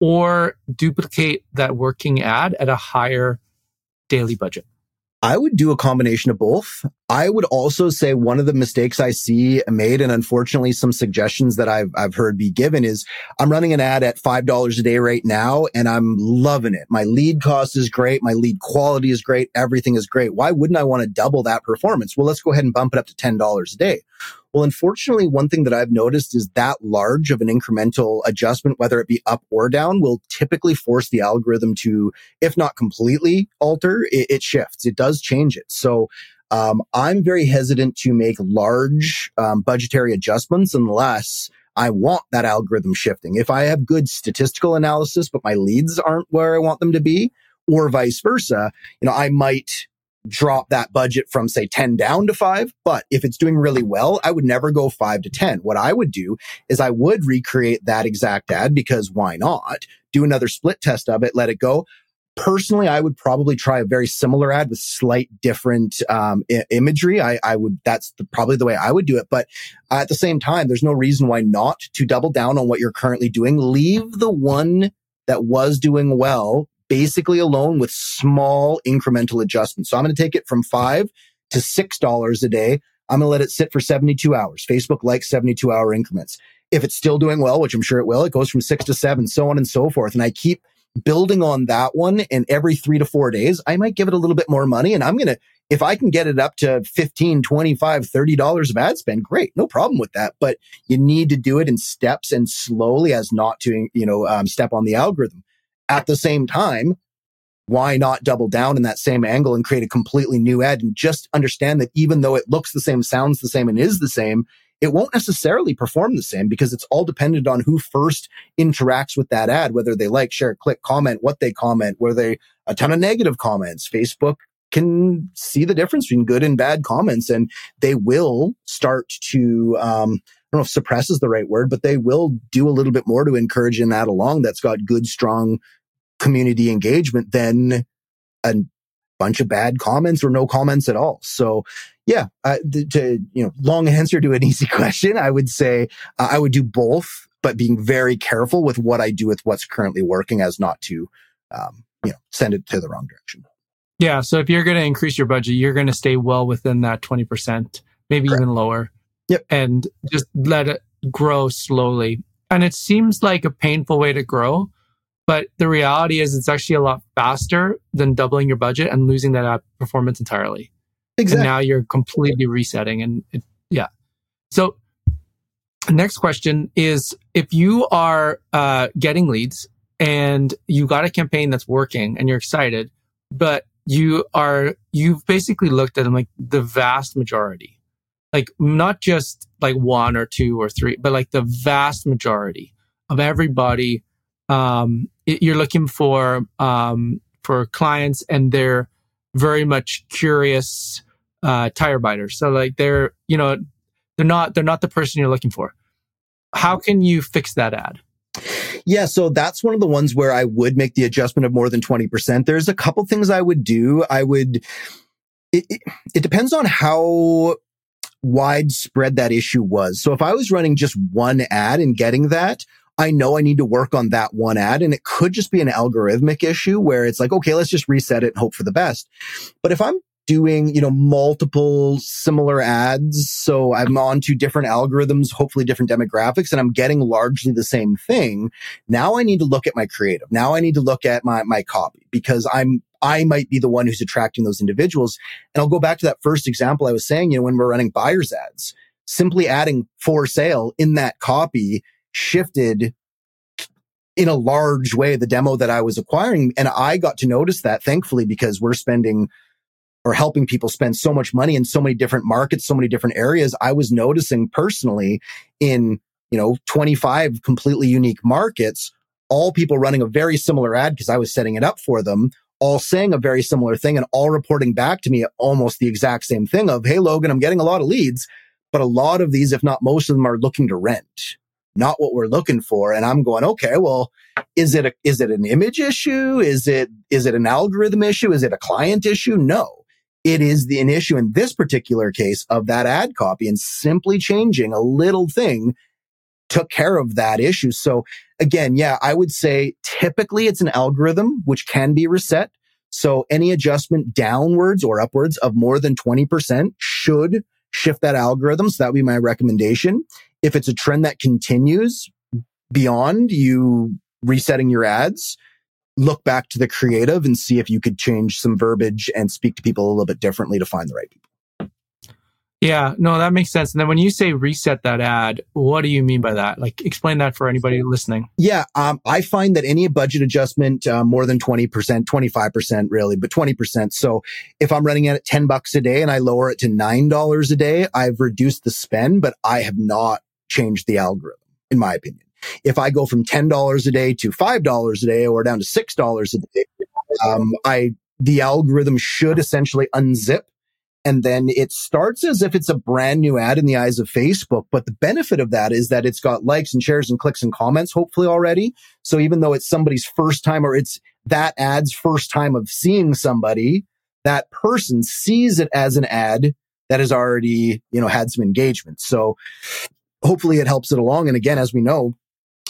or duplicate that working ad at a higher daily budget? I would do a combination of both. I would also say one of the mistakes I see made, and unfortunately some suggestions that I've, I've heard be given is I'm running an ad at $5 a day right now and I'm loving it. My lead cost is great. My lead quality is great. Everything is great. Why wouldn't I want to double that performance? Well, let's go ahead and bump it up to $10 a day. Well, unfortunately, one thing that I've noticed is that large of an incremental adjustment, whether it be up or down, will typically force the algorithm to, if not completely alter, it, it shifts. It does change it. So, um, I'm very hesitant to make large um, budgetary adjustments unless I want that algorithm shifting. If I have good statistical analysis, but my leads aren't where I want them to be, or vice versa, you know, I might drop that budget from say 10 down to five. But if it's doing really well, I would never go five to 10. What I would do is I would recreate that exact ad because why not do another split test of it, let it go. Personally, I would probably try a very similar ad with slight different um, I- imagery. I, I, would, that's the, probably the way I would do it. But at the same time, there's no reason why not to double down on what you're currently doing. Leave the one that was doing well basically alone with small incremental adjustments. So I'm going to take it from five to six dollars a day. I'm going to let it sit for 72 hours. Facebook likes 72 hour increments. If it's still doing well, which I'm sure it will, it goes from six to seven, so on and so forth. And I keep building on that one. And every three to four days, I might give it a little bit more money. And I'm going to, if I can get it up to 15, 25, 30 dollars of ad spend, great. No problem with that. But you need to do it in steps and slowly as not to, you know, um, step on the algorithm. At the same time, why not double down in that same angle and create a completely new ad and just understand that even though it looks the same, sounds the same, and is the same, it won't necessarily perform the same because it's all dependent on who first interacts with that ad, whether they like, share, click, comment, what they comment, were they a ton of negative comments. Facebook can see the difference between good and bad comments and they will start to, um, I don't know if suppress is the right word, but they will do a little bit more to encourage in that along that's got good, strong community engagement than a bunch of bad comments or no comments at all. So yeah, uh, to, you know, long answer to an [laughs] easy question, I would say uh, I would do both, but being very careful with what I do with what's currently working as not to, um, you know, send it to the wrong direction. Yeah. So if you're going to increase your budget, you're going to stay well within that 20%, maybe Correct. even lower. Yep. And just let it grow slowly. And it seems like a painful way to grow, but the reality is it's actually a lot faster than doubling your budget and losing that app performance entirely. Exactly. And now you're completely resetting and it, yeah. So next question is if you are uh, getting leads and you got a campaign that's working and you're excited, but you are, you've basically looked at them like the vast majority, like not just like one or two or three, but like the vast majority of everybody um, you're looking for um, for clients and they're very much curious uh, tire biters. So like they're you know they're not they're not the person you're looking for. How can you fix that ad? Yeah, so that's one of the ones where I would make the adjustment of more than 20%. There's a couple things I would do. I would it, it, it depends on how widespread that issue was. So if I was running just one ad and getting that, I know I need to work on that one ad and it could just be an algorithmic issue where it's like, okay, let's just reset it and hope for the best. But if I'm doing, you know, multiple similar ads. So I'm on to different algorithms, hopefully different demographics, and I'm getting largely the same thing. Now I need to look at my creative. Now I need to look at my, my copy because I'm, I might be the one who's attracting those individuals. And I'll go back to that first example I was saying, you know, when we're running buyers ads, simply adding for sale in that copy shifted in a large way the demo that I was acquiring. And I got to notice that thankfully because we're spending or helping people spend so much money in so many different markets, so many different areas. I was noticing personally in, you know, 25 completely unique markets, all people running a very similar ad because I was setting it up for them, all saying a very similar thing and all reporting back to me almost the exact same thing of, Hey, Logan, I'm getting a lot of leads, but a lot of these, if not most of them are looking to rent not what we're looking for. And I'm going, okay, well, is it a, is it an image issue? Is it, is it an algorithm issue? Is it a client issue? No, it is the, an issue in this particular case of that ad copy and simply changing a little thing took care of that issue. So again, yeah, I would say typically it's an algorithm which can be reset. So any adjustment downwards or upwards of more than 20% should shift that algorithm. So that would be my recommendation if it's a trend that continues beyond you resetting your ads, look back to the creative and see if you could change some verbiage and speak to people a little bit differently to find the right people. Yeah, no, that makes sense. And then when you say reset that ad, what do you mean by that? Like, explain that for anybody listening. Yeah, um, I find that any budget adjustment uh, more than twenty percent, twenty five percent, really, but twenty percent. So if I'm running it at ten bucks a day and I lower it to nine dollars a day, I've reduced the spend, but I have not change the algorithm, in my opinion. If I go from $10 a day to $5 a day or down to $6 a day, um, I, the algorithm should essentially unzip and then it starts as if it's a brand new ad in the eyes of Facebook. But the benefit of that is that it's got likes and shares and clicks and comments, hopefully already. So even though it's somebody's first time or it's that ad's first time of seeing somebody, that person sees it as an ad that has already, you know, had some engagement. So hopefully it helps it along. And again, as we know,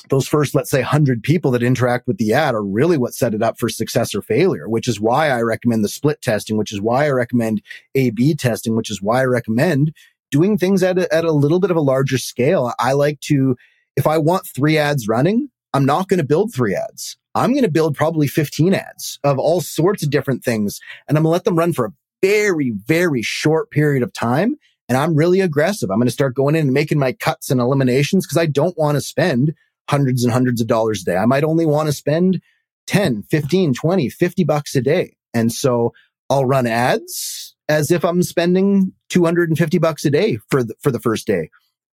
those first, let's say, 100 people that interact with the ad are really what set it up for success or failure, which is why I recommend the split testing, which is why I recommend A B testing, which is why I recommend doing things at a, at a little bit of a larger scale. I like to, if I want three ads running, I'm not going to build three ads. I'm going to build probably 15 ads of all sorts of different things. And I'm going to let them run for a very, very short period of time and I'm really aggressive. I'm going to start going in and making my cuts and eliminations because I don't want to spend hundreds and hundreds of dollars a day. I might only want to spend 10, 15, 20, 50 bucks a day. And so I'll run ads as if I'm spending 250 bucks a day for the, for the first day.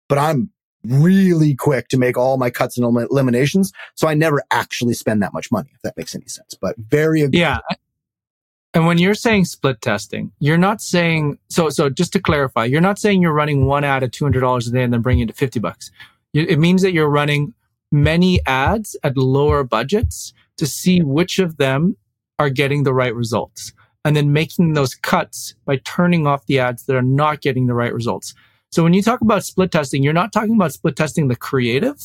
But I'm really quick to make all my cuts and eliminations. So I never actually spend that much money, if that makes any sense. But very, aggressive. yeah. And when you're saying split testing, you're not saying so. So just to clarify, you're not saying you're running one ad at two hundred dollars a day and then bringing it to fifty bucks. It means that you're running many ads at lower budgets to see which of them are getting the right results, and then making those cuts by turning off the ads that are not getting the right results. So when you talk about split testing, you're not talking about split testing the creative.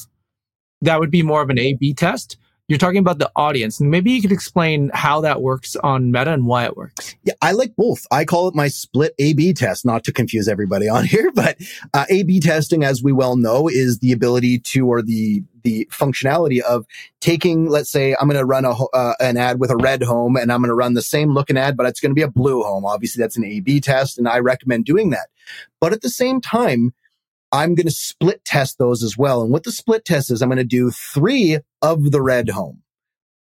That would be more of an A/B test you're talking about the audience. And maybe you could explain how that works on Meta and why it works. Yeah, I like both. I call it my split A-B test, not to confuse everybody on [laughs] here, but uh, A-B testing, as we well know, is the ability to, or the, the functionality of taking, let's say, I'm going to run a, uh, an ad with a red home and I'm going to run the same looking ad, but it's going to be a blue home. Obviously, that's an A-B test, and I recommend doing that. But at the same time, I'm going to split test those as well. And what the split test is, I'm going to do three of the red home.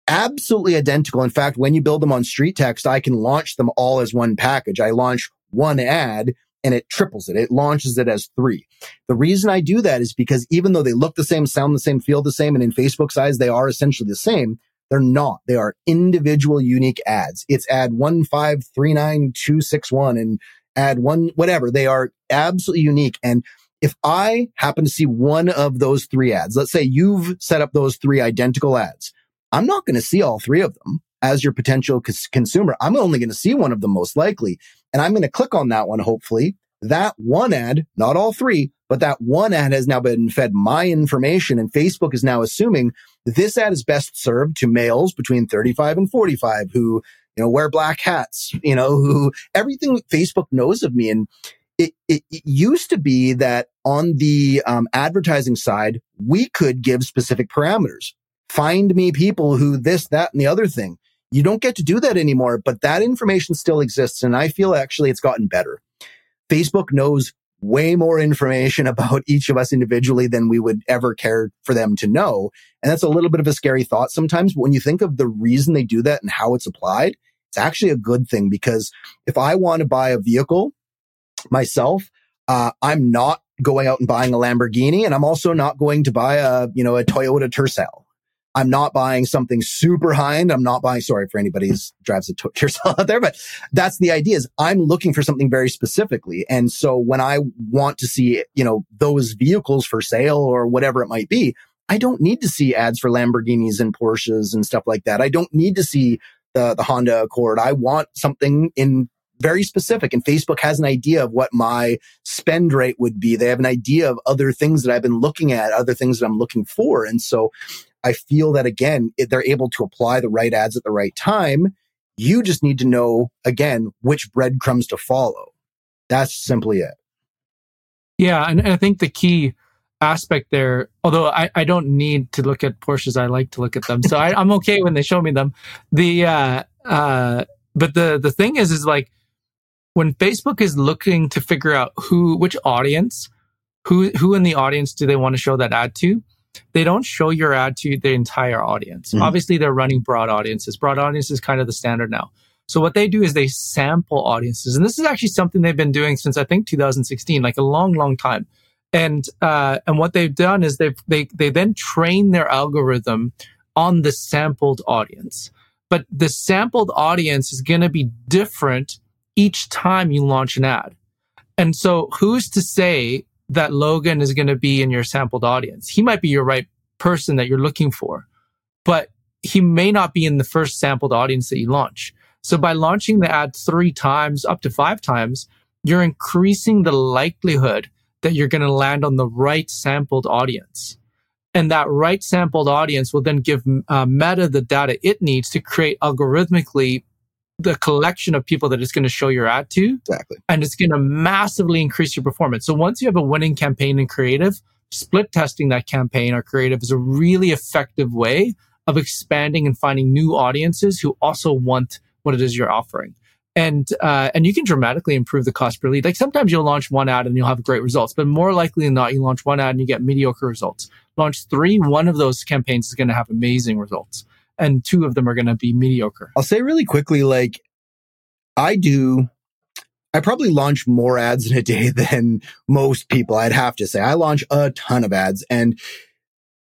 Absolutely identical. In fact, when you build them on StreetText, I can launch them all as one package. I launch one ad and it triples it. It launches it as three. The reason I do that is because even though they look the same, sound the same, feel the same, and in Facebook's eyes, they are essentially the same. They're not. They are individual unique ads. It's ad 1539261 and ad one, whatever. They are absolutely unique. And if I happen to see one of those three ads, let's say you've set up those three identical ads, I'm not going to see all three of them as your potential cons- consumer. I'm only going to see one of them most likely. And I'm going to click on that one, hopefully. That one ad, not all three, but that one ad has now been fed my information and Facebook is now assuming this ad is best served to males between 35 and 45 who, you know, wear black hats, you know, who everything Facebook knows of me. And it, it, it, used to be that on the um, advertising side, we could give specific parameters. Find me people who this, that, and the other thing. You don't get to do that anymore, but that information still exists. And I feel actually it's gotten better. Facebook knows way more information [laughs] about each of us individually than we would ever care for them to know. And that's a little bit of a scary thought sometimes. But when you think of the reason they do that and how it's applied, it's actually a good thing because if I want to buy a vehicle myself, uh, I'm not going out and buying a Lamborghini and I'm also not going to buy a, you know, a Toyota Tercel. I'm not buying something super high end. I'm not buying, sorry for anybody who drives a [laughs] Tercel out there, but that's the idea is I'm looking for something very specifically. And so when I want to see, you know, those vehicles for sale or whatever it might be, I don't need to see ads for Lamborghinis and Porsches and stuff like that. I don't need to see the, the Honda Accord. I want something in very specific and Facebook has an idea of what my spend rate would be. They have an idea of other things that I've been looking at, other things that I'm looking for. And so I feel that again, they're able to apply the right ads at the right time. You just need to know again, which breadcrumbs to follow. That's simply it. Yeah. And I think the key aspect there, although I, I don't need to look at Porsches, I like to look at them. So I, I'm okay when they show me them. The, uh, uh, but the, the thing is, is like, when Facebook is looking to figure out who, which audience, who, who in the audience do they want to show that ad to? They don't show your ad to the entire audience. Mm-hmm. Obviously, they're running broad audiences. Broad audience is kind of the standard now. So what they do is they sample audiences. And this is actually something they've been doing since I think 2016, like a long, long time. And, uh, and what they've done is they've, they, they then train their algorithm on the sampled audience. But the sampled audience is going to be different each time you launch an ad. And so who's to say that Logan is going to be in your sampled audience? He might be your right person that you're looking for, but he may not be in the first sampled audience that you launch. So by launching the ad three times, up to five times, you're increasing the likelihood that you're going to land on the right sampled audience. And that right sampled audience will then give uh, Meta the data it needs to create algorithmically the collection of people that it's going to show your ad to. Exactly. And it's going to massively increase your performance. So once you have a winning campaign in creative, split testing that campaign or creative is a really effective way of expanding and finding new audiences who also want what it is you're offering. And, uh, and you can dramatically improve the cost per lead. Like sometimes you'll launch one ad and you'll have great results, but more likely than not, you launch one ad and you get mediocre results. Launch three, one of those campaigns is going to have amazing results and two of them are going to be mediocre. I'll say really quickly, like I do, I probably launch more ads in a day [laughs] than most people. I'd have to say I launch a ton of ads and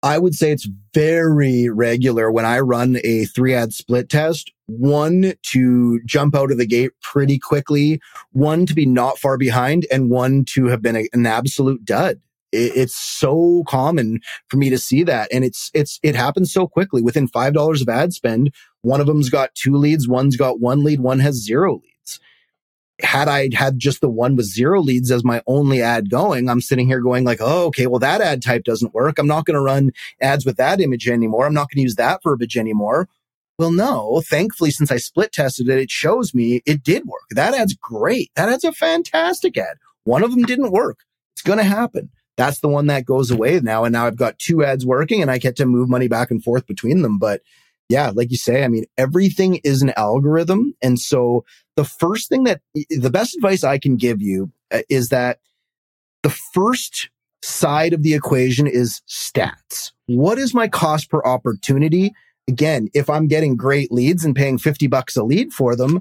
I would say it's very regular when I run a three ad split test. One to jump out of the gate pretty quickly, one to be not far behind, and one to have been a, an absolute dud it, it's so common for me to see that. And it's, it's, it happens so quickly within $5 of ad spend. One of them's got two leads. One's got one lead. One has zero leads. Had I had just the one with zero leads as my only ad going, I'm sitting here going like, oh, okay, well, that ad type doesn't work. I'm not going to run ads with that image anymore. I'm not going to use that verbiage anymore. Well, no, thankfully, since I split tested it, it shows me it did work. That ad's great. That ad's a fantastic ad. One of them didn't work. It's going to happen that's the one that goes away now. And now I've got two ads working and I get to move money back and forth between them. But yeah, like you say, I mean, everything is an algorithm. And so the first thing that the best advice I can give you uh, is that the first side of the equation is stats. What is my cost per opportunity? Again, if I'm getting great leads and paying 50 bucks a lead for them,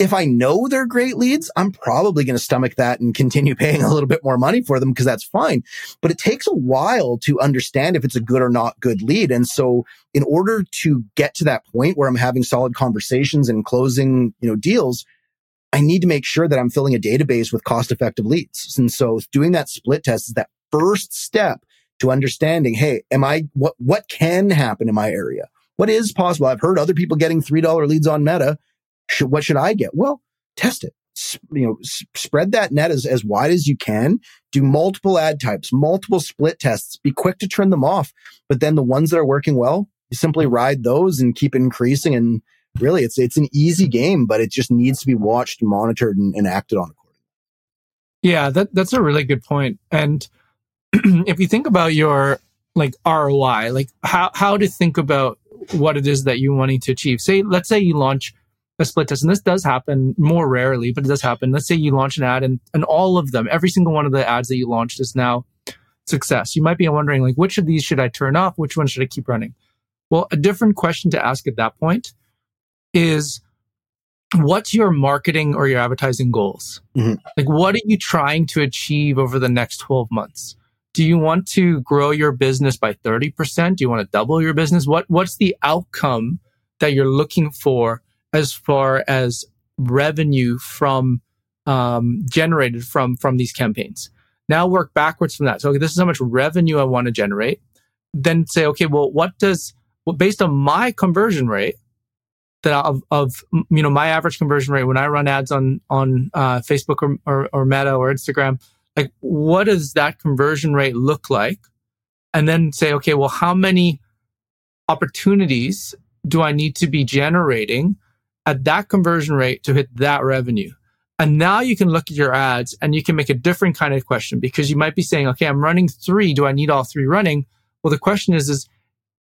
if I know they're great leads, I'm probably going to stomach that and continue [laughs] paying a little bit more money for them because that's fine. But it takes a while to understand if it's a good or not good lead. And so in order to get to that point where I'm having solid conversations and closing, you know, deals, I need to make sure that I'm filling a database with cost effective leads. And so doing that split test is that first step to understanding, Hey, am I, what, what can happen in my area? What is possible? I've heard other people getting $3 leads on meta should, what should I get? Well, test it. You know, spread that net as, as wide as you can. Do multiple ad types, multiple split tests. Be quick to turn them off. But then the ones that are working well, you simply ride those and keep increasing. And really, it's it's an easy game, but it just needs to be watched and monitored and, and acted on accordingly. Yeah, that that's a really good point. And [clears throat] if you think about your like ROI, like how how to think about what it is that you're wanting to achieve. Say, let's say you launch a split test. And this does happen more rarely, but it does happen. Let's say you launch an ad and, and all of them, every single one of the ads that you launched is now success. You might be wondering, like, which of these should I turn off? Which one should I keep running? Well, a different question to ask at that point is what's your marketing or your advertising goals? Mm-hmm. Like, what are you trying to achieve over the next 12 months? Do you want to grow your business by 30%? Do you want to double your business? What, what's the outcome that you're looking for as far as revenue from, um, generated from, from these campaigns? Now work backwards from that. So okay, this is how much revenue I want to generate. Then say, okay, well, what does, well, based on my conversion rate, that of, of you know my average conversion rate when I run ads on on uh, Facebook or, or, or Meta or Instagram, like what does that conversion rate look like? And then say, okay, well, how many opportunities do I need to be generating at that conversion rate to hit that revenue? And now you can look at your ads and you can make a different kind of question because you might be saying, okay, I'm running three. Do I need all three running? Well, the question is, is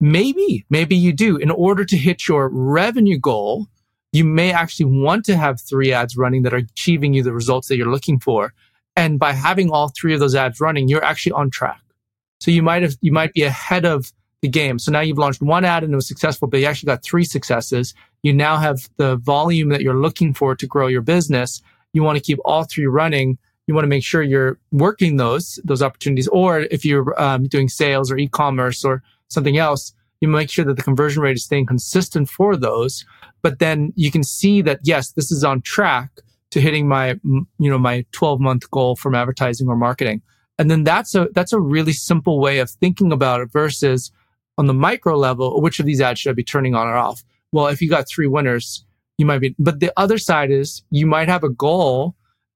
Maybe, maybe you do. In order to hit your revenue goal, you may actually want to have three ads running that are achieving you the results that you're looking for. And by having all three of those ads running, you're actually on track. So you might have, you might be ahead of the game. So now you've launched one ad and it was successful, but you actually got three successes. You now have the volume that you're looking for to grow your business. You want to keep all three running. You want to make sure you're working those, those opportunities. Or if you're um, doing sales or e-commerce or something else, you make sure that the conversion rate is staying consistent for those. But then you can see that, yes, this is on track to hitting my, you know, my 12 month goal from advertising or marketing. And then that's a, that's a really simple way of thinking about it versus on the micro level, which of these ads should I be turning on or off? Well, if you got three winners, you might be, but the other side is you might have a goal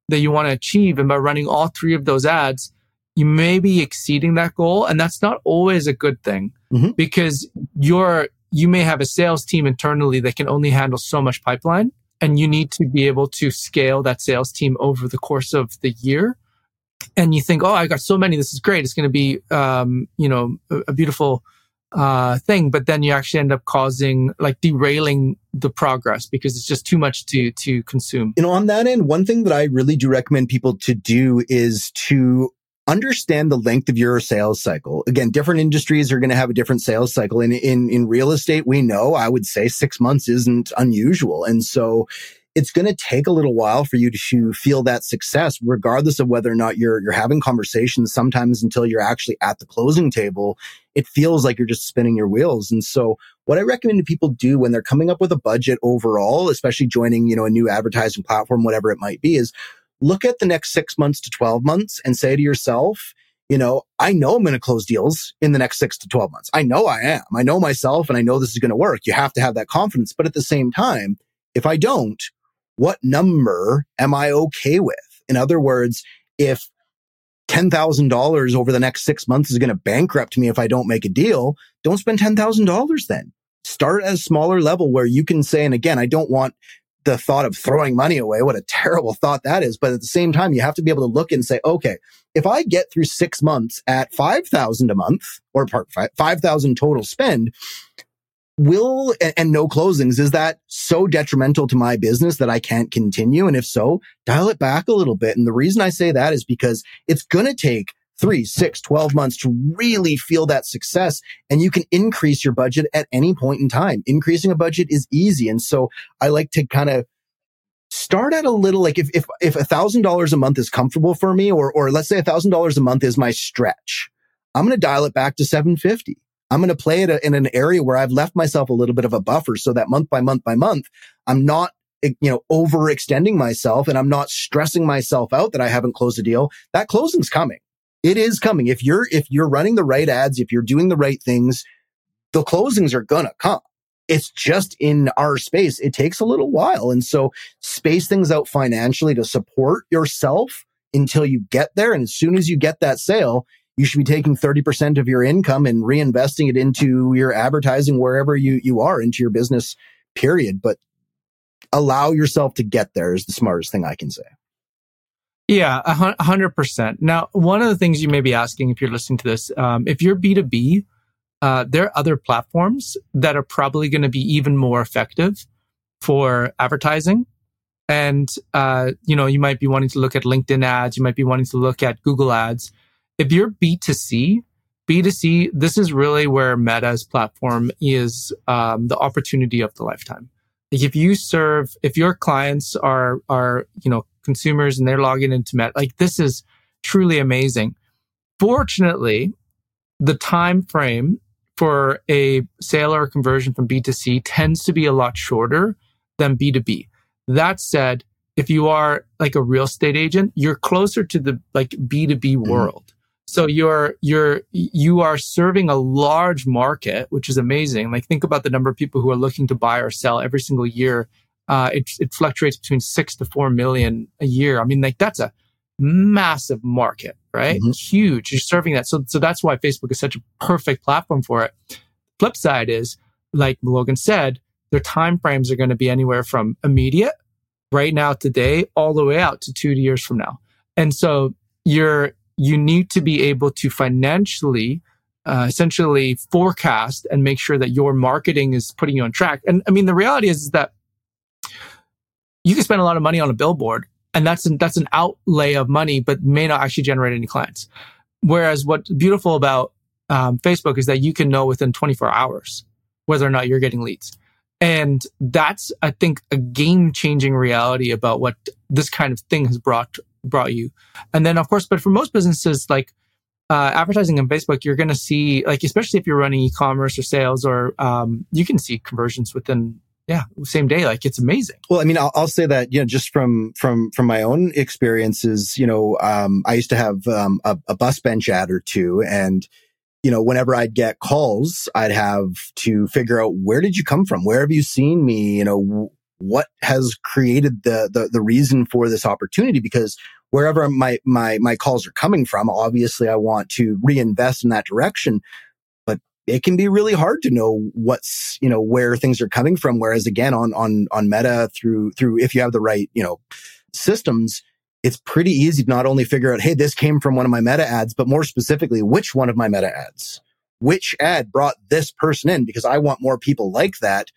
that you want to achieve. And by running all three of those ads, you may be exceeding that goal. And that's not always a good thing mm-hmm. because you're, you may have a sales team internally that can only handle so much pipeline. And you need to be able to scale that sales team over the course of the year. And you think, oh, I got so many. This is great. It's going to be, um, you know, a, a beautiful, uh, thing, but then you actually end up causing like derailing the progress because it's just too much to to consume. You know, on that end, one thing that I really do recommend people to do is to understand the length of your sales cycle. Again, different industries are going to have a different sales cycle. And in, in real estate, we know, I would say six months isn't unusual. And so it's going to take a little while for you to feel that success, regardless of whether or not you're, you're having conversations sometimes until you're actually at the closing table. It feels like you're just spinning your wheels. And so what I recommend to people do when they're coming up with a budget overall, especially joining, you know, a new advertising platform, whatever it might be, is look at the next six months to 12 months and say to yourself, you know, I know I'm going to close deals in the next six to 12 months. I know I am. I know myself and I know this is going to work. You have to have that confidence. But at the same time, if I don't, what number am I okay with? In other words, if $10,000 over the next six months is going to bankrupt me if I don't make a deal, don't spend $10,000 then. Start at a smaller level where you can say, and again, I don't want the thought of throwing money away. What a terrible thought that is. But at the same time, you have to be able to look and say, okay, if I get through six months at 5,000 a month or 5,000 total spend, will and, and no closings, is that so detrimental to my business that I can't continue? And if so, dial it back a little bit. And the reason I say that is because it's going to take three, six, 12 months to really feel that success. And you can increase your budget at any point in time. Increasing a budget is easy. And so I like to kind of start at a little, like if, if, if a thousand dollars a month is comfortable for me, or, or let's say a thousand dollars a month is my stretch, I'm going to dial it back to 750. I'm going to play it in an area where I've left myself a little bit of a buffer so that month by month by month, I'm not you know, overextending myself and I'm not stressing myself out that I haven't closed a deal. That closing's coming it is coming. If you're, if you're running the right ads, if you're doing the right things, the closings are going to come. It's just in our space. It takes a little while. And so space things out financially to support yourself until you get there. And as soon as you get that sale, you should be taking 30% of your income and reinvesting it into your advertising wherever you, you are into your business period. But allow yourself to get there is the smartest thing I can say. Yeah, a hundred percent. Now, one of the things you may be asking if you're listening to this, um, if you're B2B, uh, there are other platforms that are probably going to be even more effective for advertising. And, uh, you know, you might be wanting to look at LinkedIn ads. You might be wanting to look at Google ads. If you're B2C, B2C, this is really where Meta's platform is um, the opportunity of the lifetime. Like if you serve, if your clients are, are, you know, consumers and they're logging into Meta, like this is truly amazing. Fortunately, the time frame for a sale or conversion from B2C tends to be a lot shorter than B2B. That said, if you are like a real estate agent, you're closer to the like B2B mm-hmm. So you're, you're, you are serving a large market, which is amazing. Like think about the number of people who are looking to buy or sell every single year. Uh, it, it fluctuates between six to four million a year. I mean, like that's a massive market, right? Mm-hmm. Huge. You're serving that. So, so that's why Facebook is such a perfect platform for it. Flip side is, like Logan said, their time frames are going to be anywhere from immediate, right now, today, all the way out to two years from now. And so you're, you need to be able to financially, uh, essentially forecast and make sure that your marketing is putting you on track. And I mean, the reality is, is that you can spend a lot of money on a billboard and that's an, that's an outlay of money, but may not actually generate any clients. Whereas what's beautiful about um, Facebook is that you can know within 24 hours whether or not you're getting leads. And that's, I think, a game changing reality about what this kind of thing has brought, brought you. And then, of course, but for most businesses, like, uh, advertising on Facebook, you're going to see, like, especially if you're running e-commerce or sales, or um, you can see conversions within yeah, same day. Like it's amazing. Well, I mean, I'll, I'll, say that, you know, just from, from, from my own experiences, you know, um, I used to have, um, a, a bus bench ad or two and, you know, whenever I'd get calls, I'd have to figure out where did you come from? Where have you seen me? You know, what has created the, the, the reason for this opportunity? Because wherever my, my, my calls are coming from, obviously I want to reinvest in that direction but it can be really hard to know what's, you know, where things are coming from. Whereas again, on, on, on meta through, through, if you have the right, you know, systems, it's pretty easy to not only figure out, Hey, this came from one of my meta ads, but more specifically, which one of my meta ads, which ad brought this person in because I want more people like that.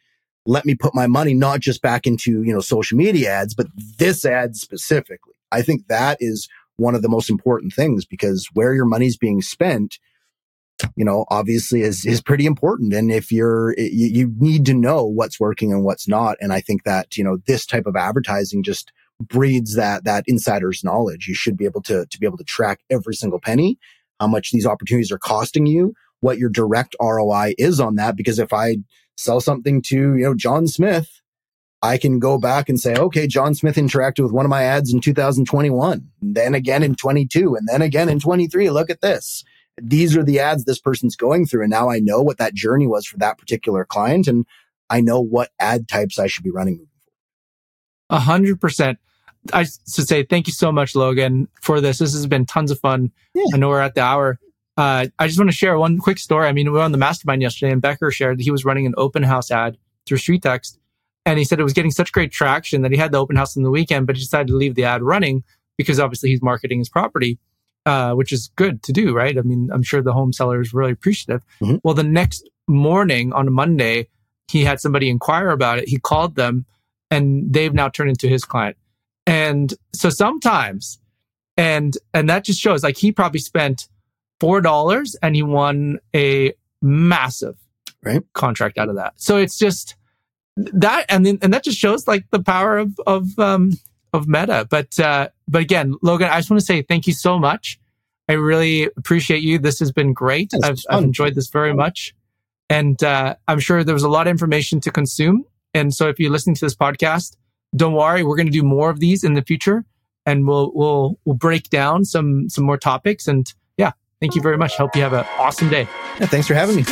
Let me put my money not just back into, you know, social media ads, but this ad specifically. I think that is one of the most important things because where your money's being spent, you know, obviously is, is pretty important. And if you're, you, you need to know what's working and what's not. And I think that, you know, this type of advertising just breeds that, that insider's knowledge. You should be able to, to be able to track every single penny, how much these opportunities are costing you, what your direct ROI is on that. Because if I sell something to, you know, John Smith, I can go back and say, okay, John Smith interacted with one of my ads in 2021, then again in 22, and then again in 23. Look at this these are the ads this person's going through. And now I know what that journey was for that particular client. And I know what ad types I should be running moving forward. A hundred percent. I should say thank you so much, Logan, for this. This has been tons of fun. Yeah. I know we're at the hour. Uh, I just want to share one quick story. I mean, we were on the mastermind yesterday and Becker shared that he was running an open house ad through StreetText. And he said it was getting such great traction that he had the open house in the weekend, but he decided to leave the ad running because obviously he's marketing his property uh, which is good to do, right? I mean, I'm sure the home seller is really appreciative. Mm-hmm. Well, the next morning on a Monday, he had somebody inquire about it. He called them and they've now turned into his client. And so sometimes, and, and that just shows like he probably spent $4 and he won a massive right. contract out of that. So it's just that, and then, and that just shows like the power of, of, um, of meta. But uh, but again, Logan, I just want to say thank you so much. I really appreciate you. This has been great. I've, I've, enjoyed this very much, and uh, I'm sure there was a lot of information to consume. And so, if you're listening to this podcast, don't worry, we're going to do more of these in the future, and we'll we'll we'll break down some some more topics. And thank you very much. Hope you have an awesome day. Yeah, thanks for having me.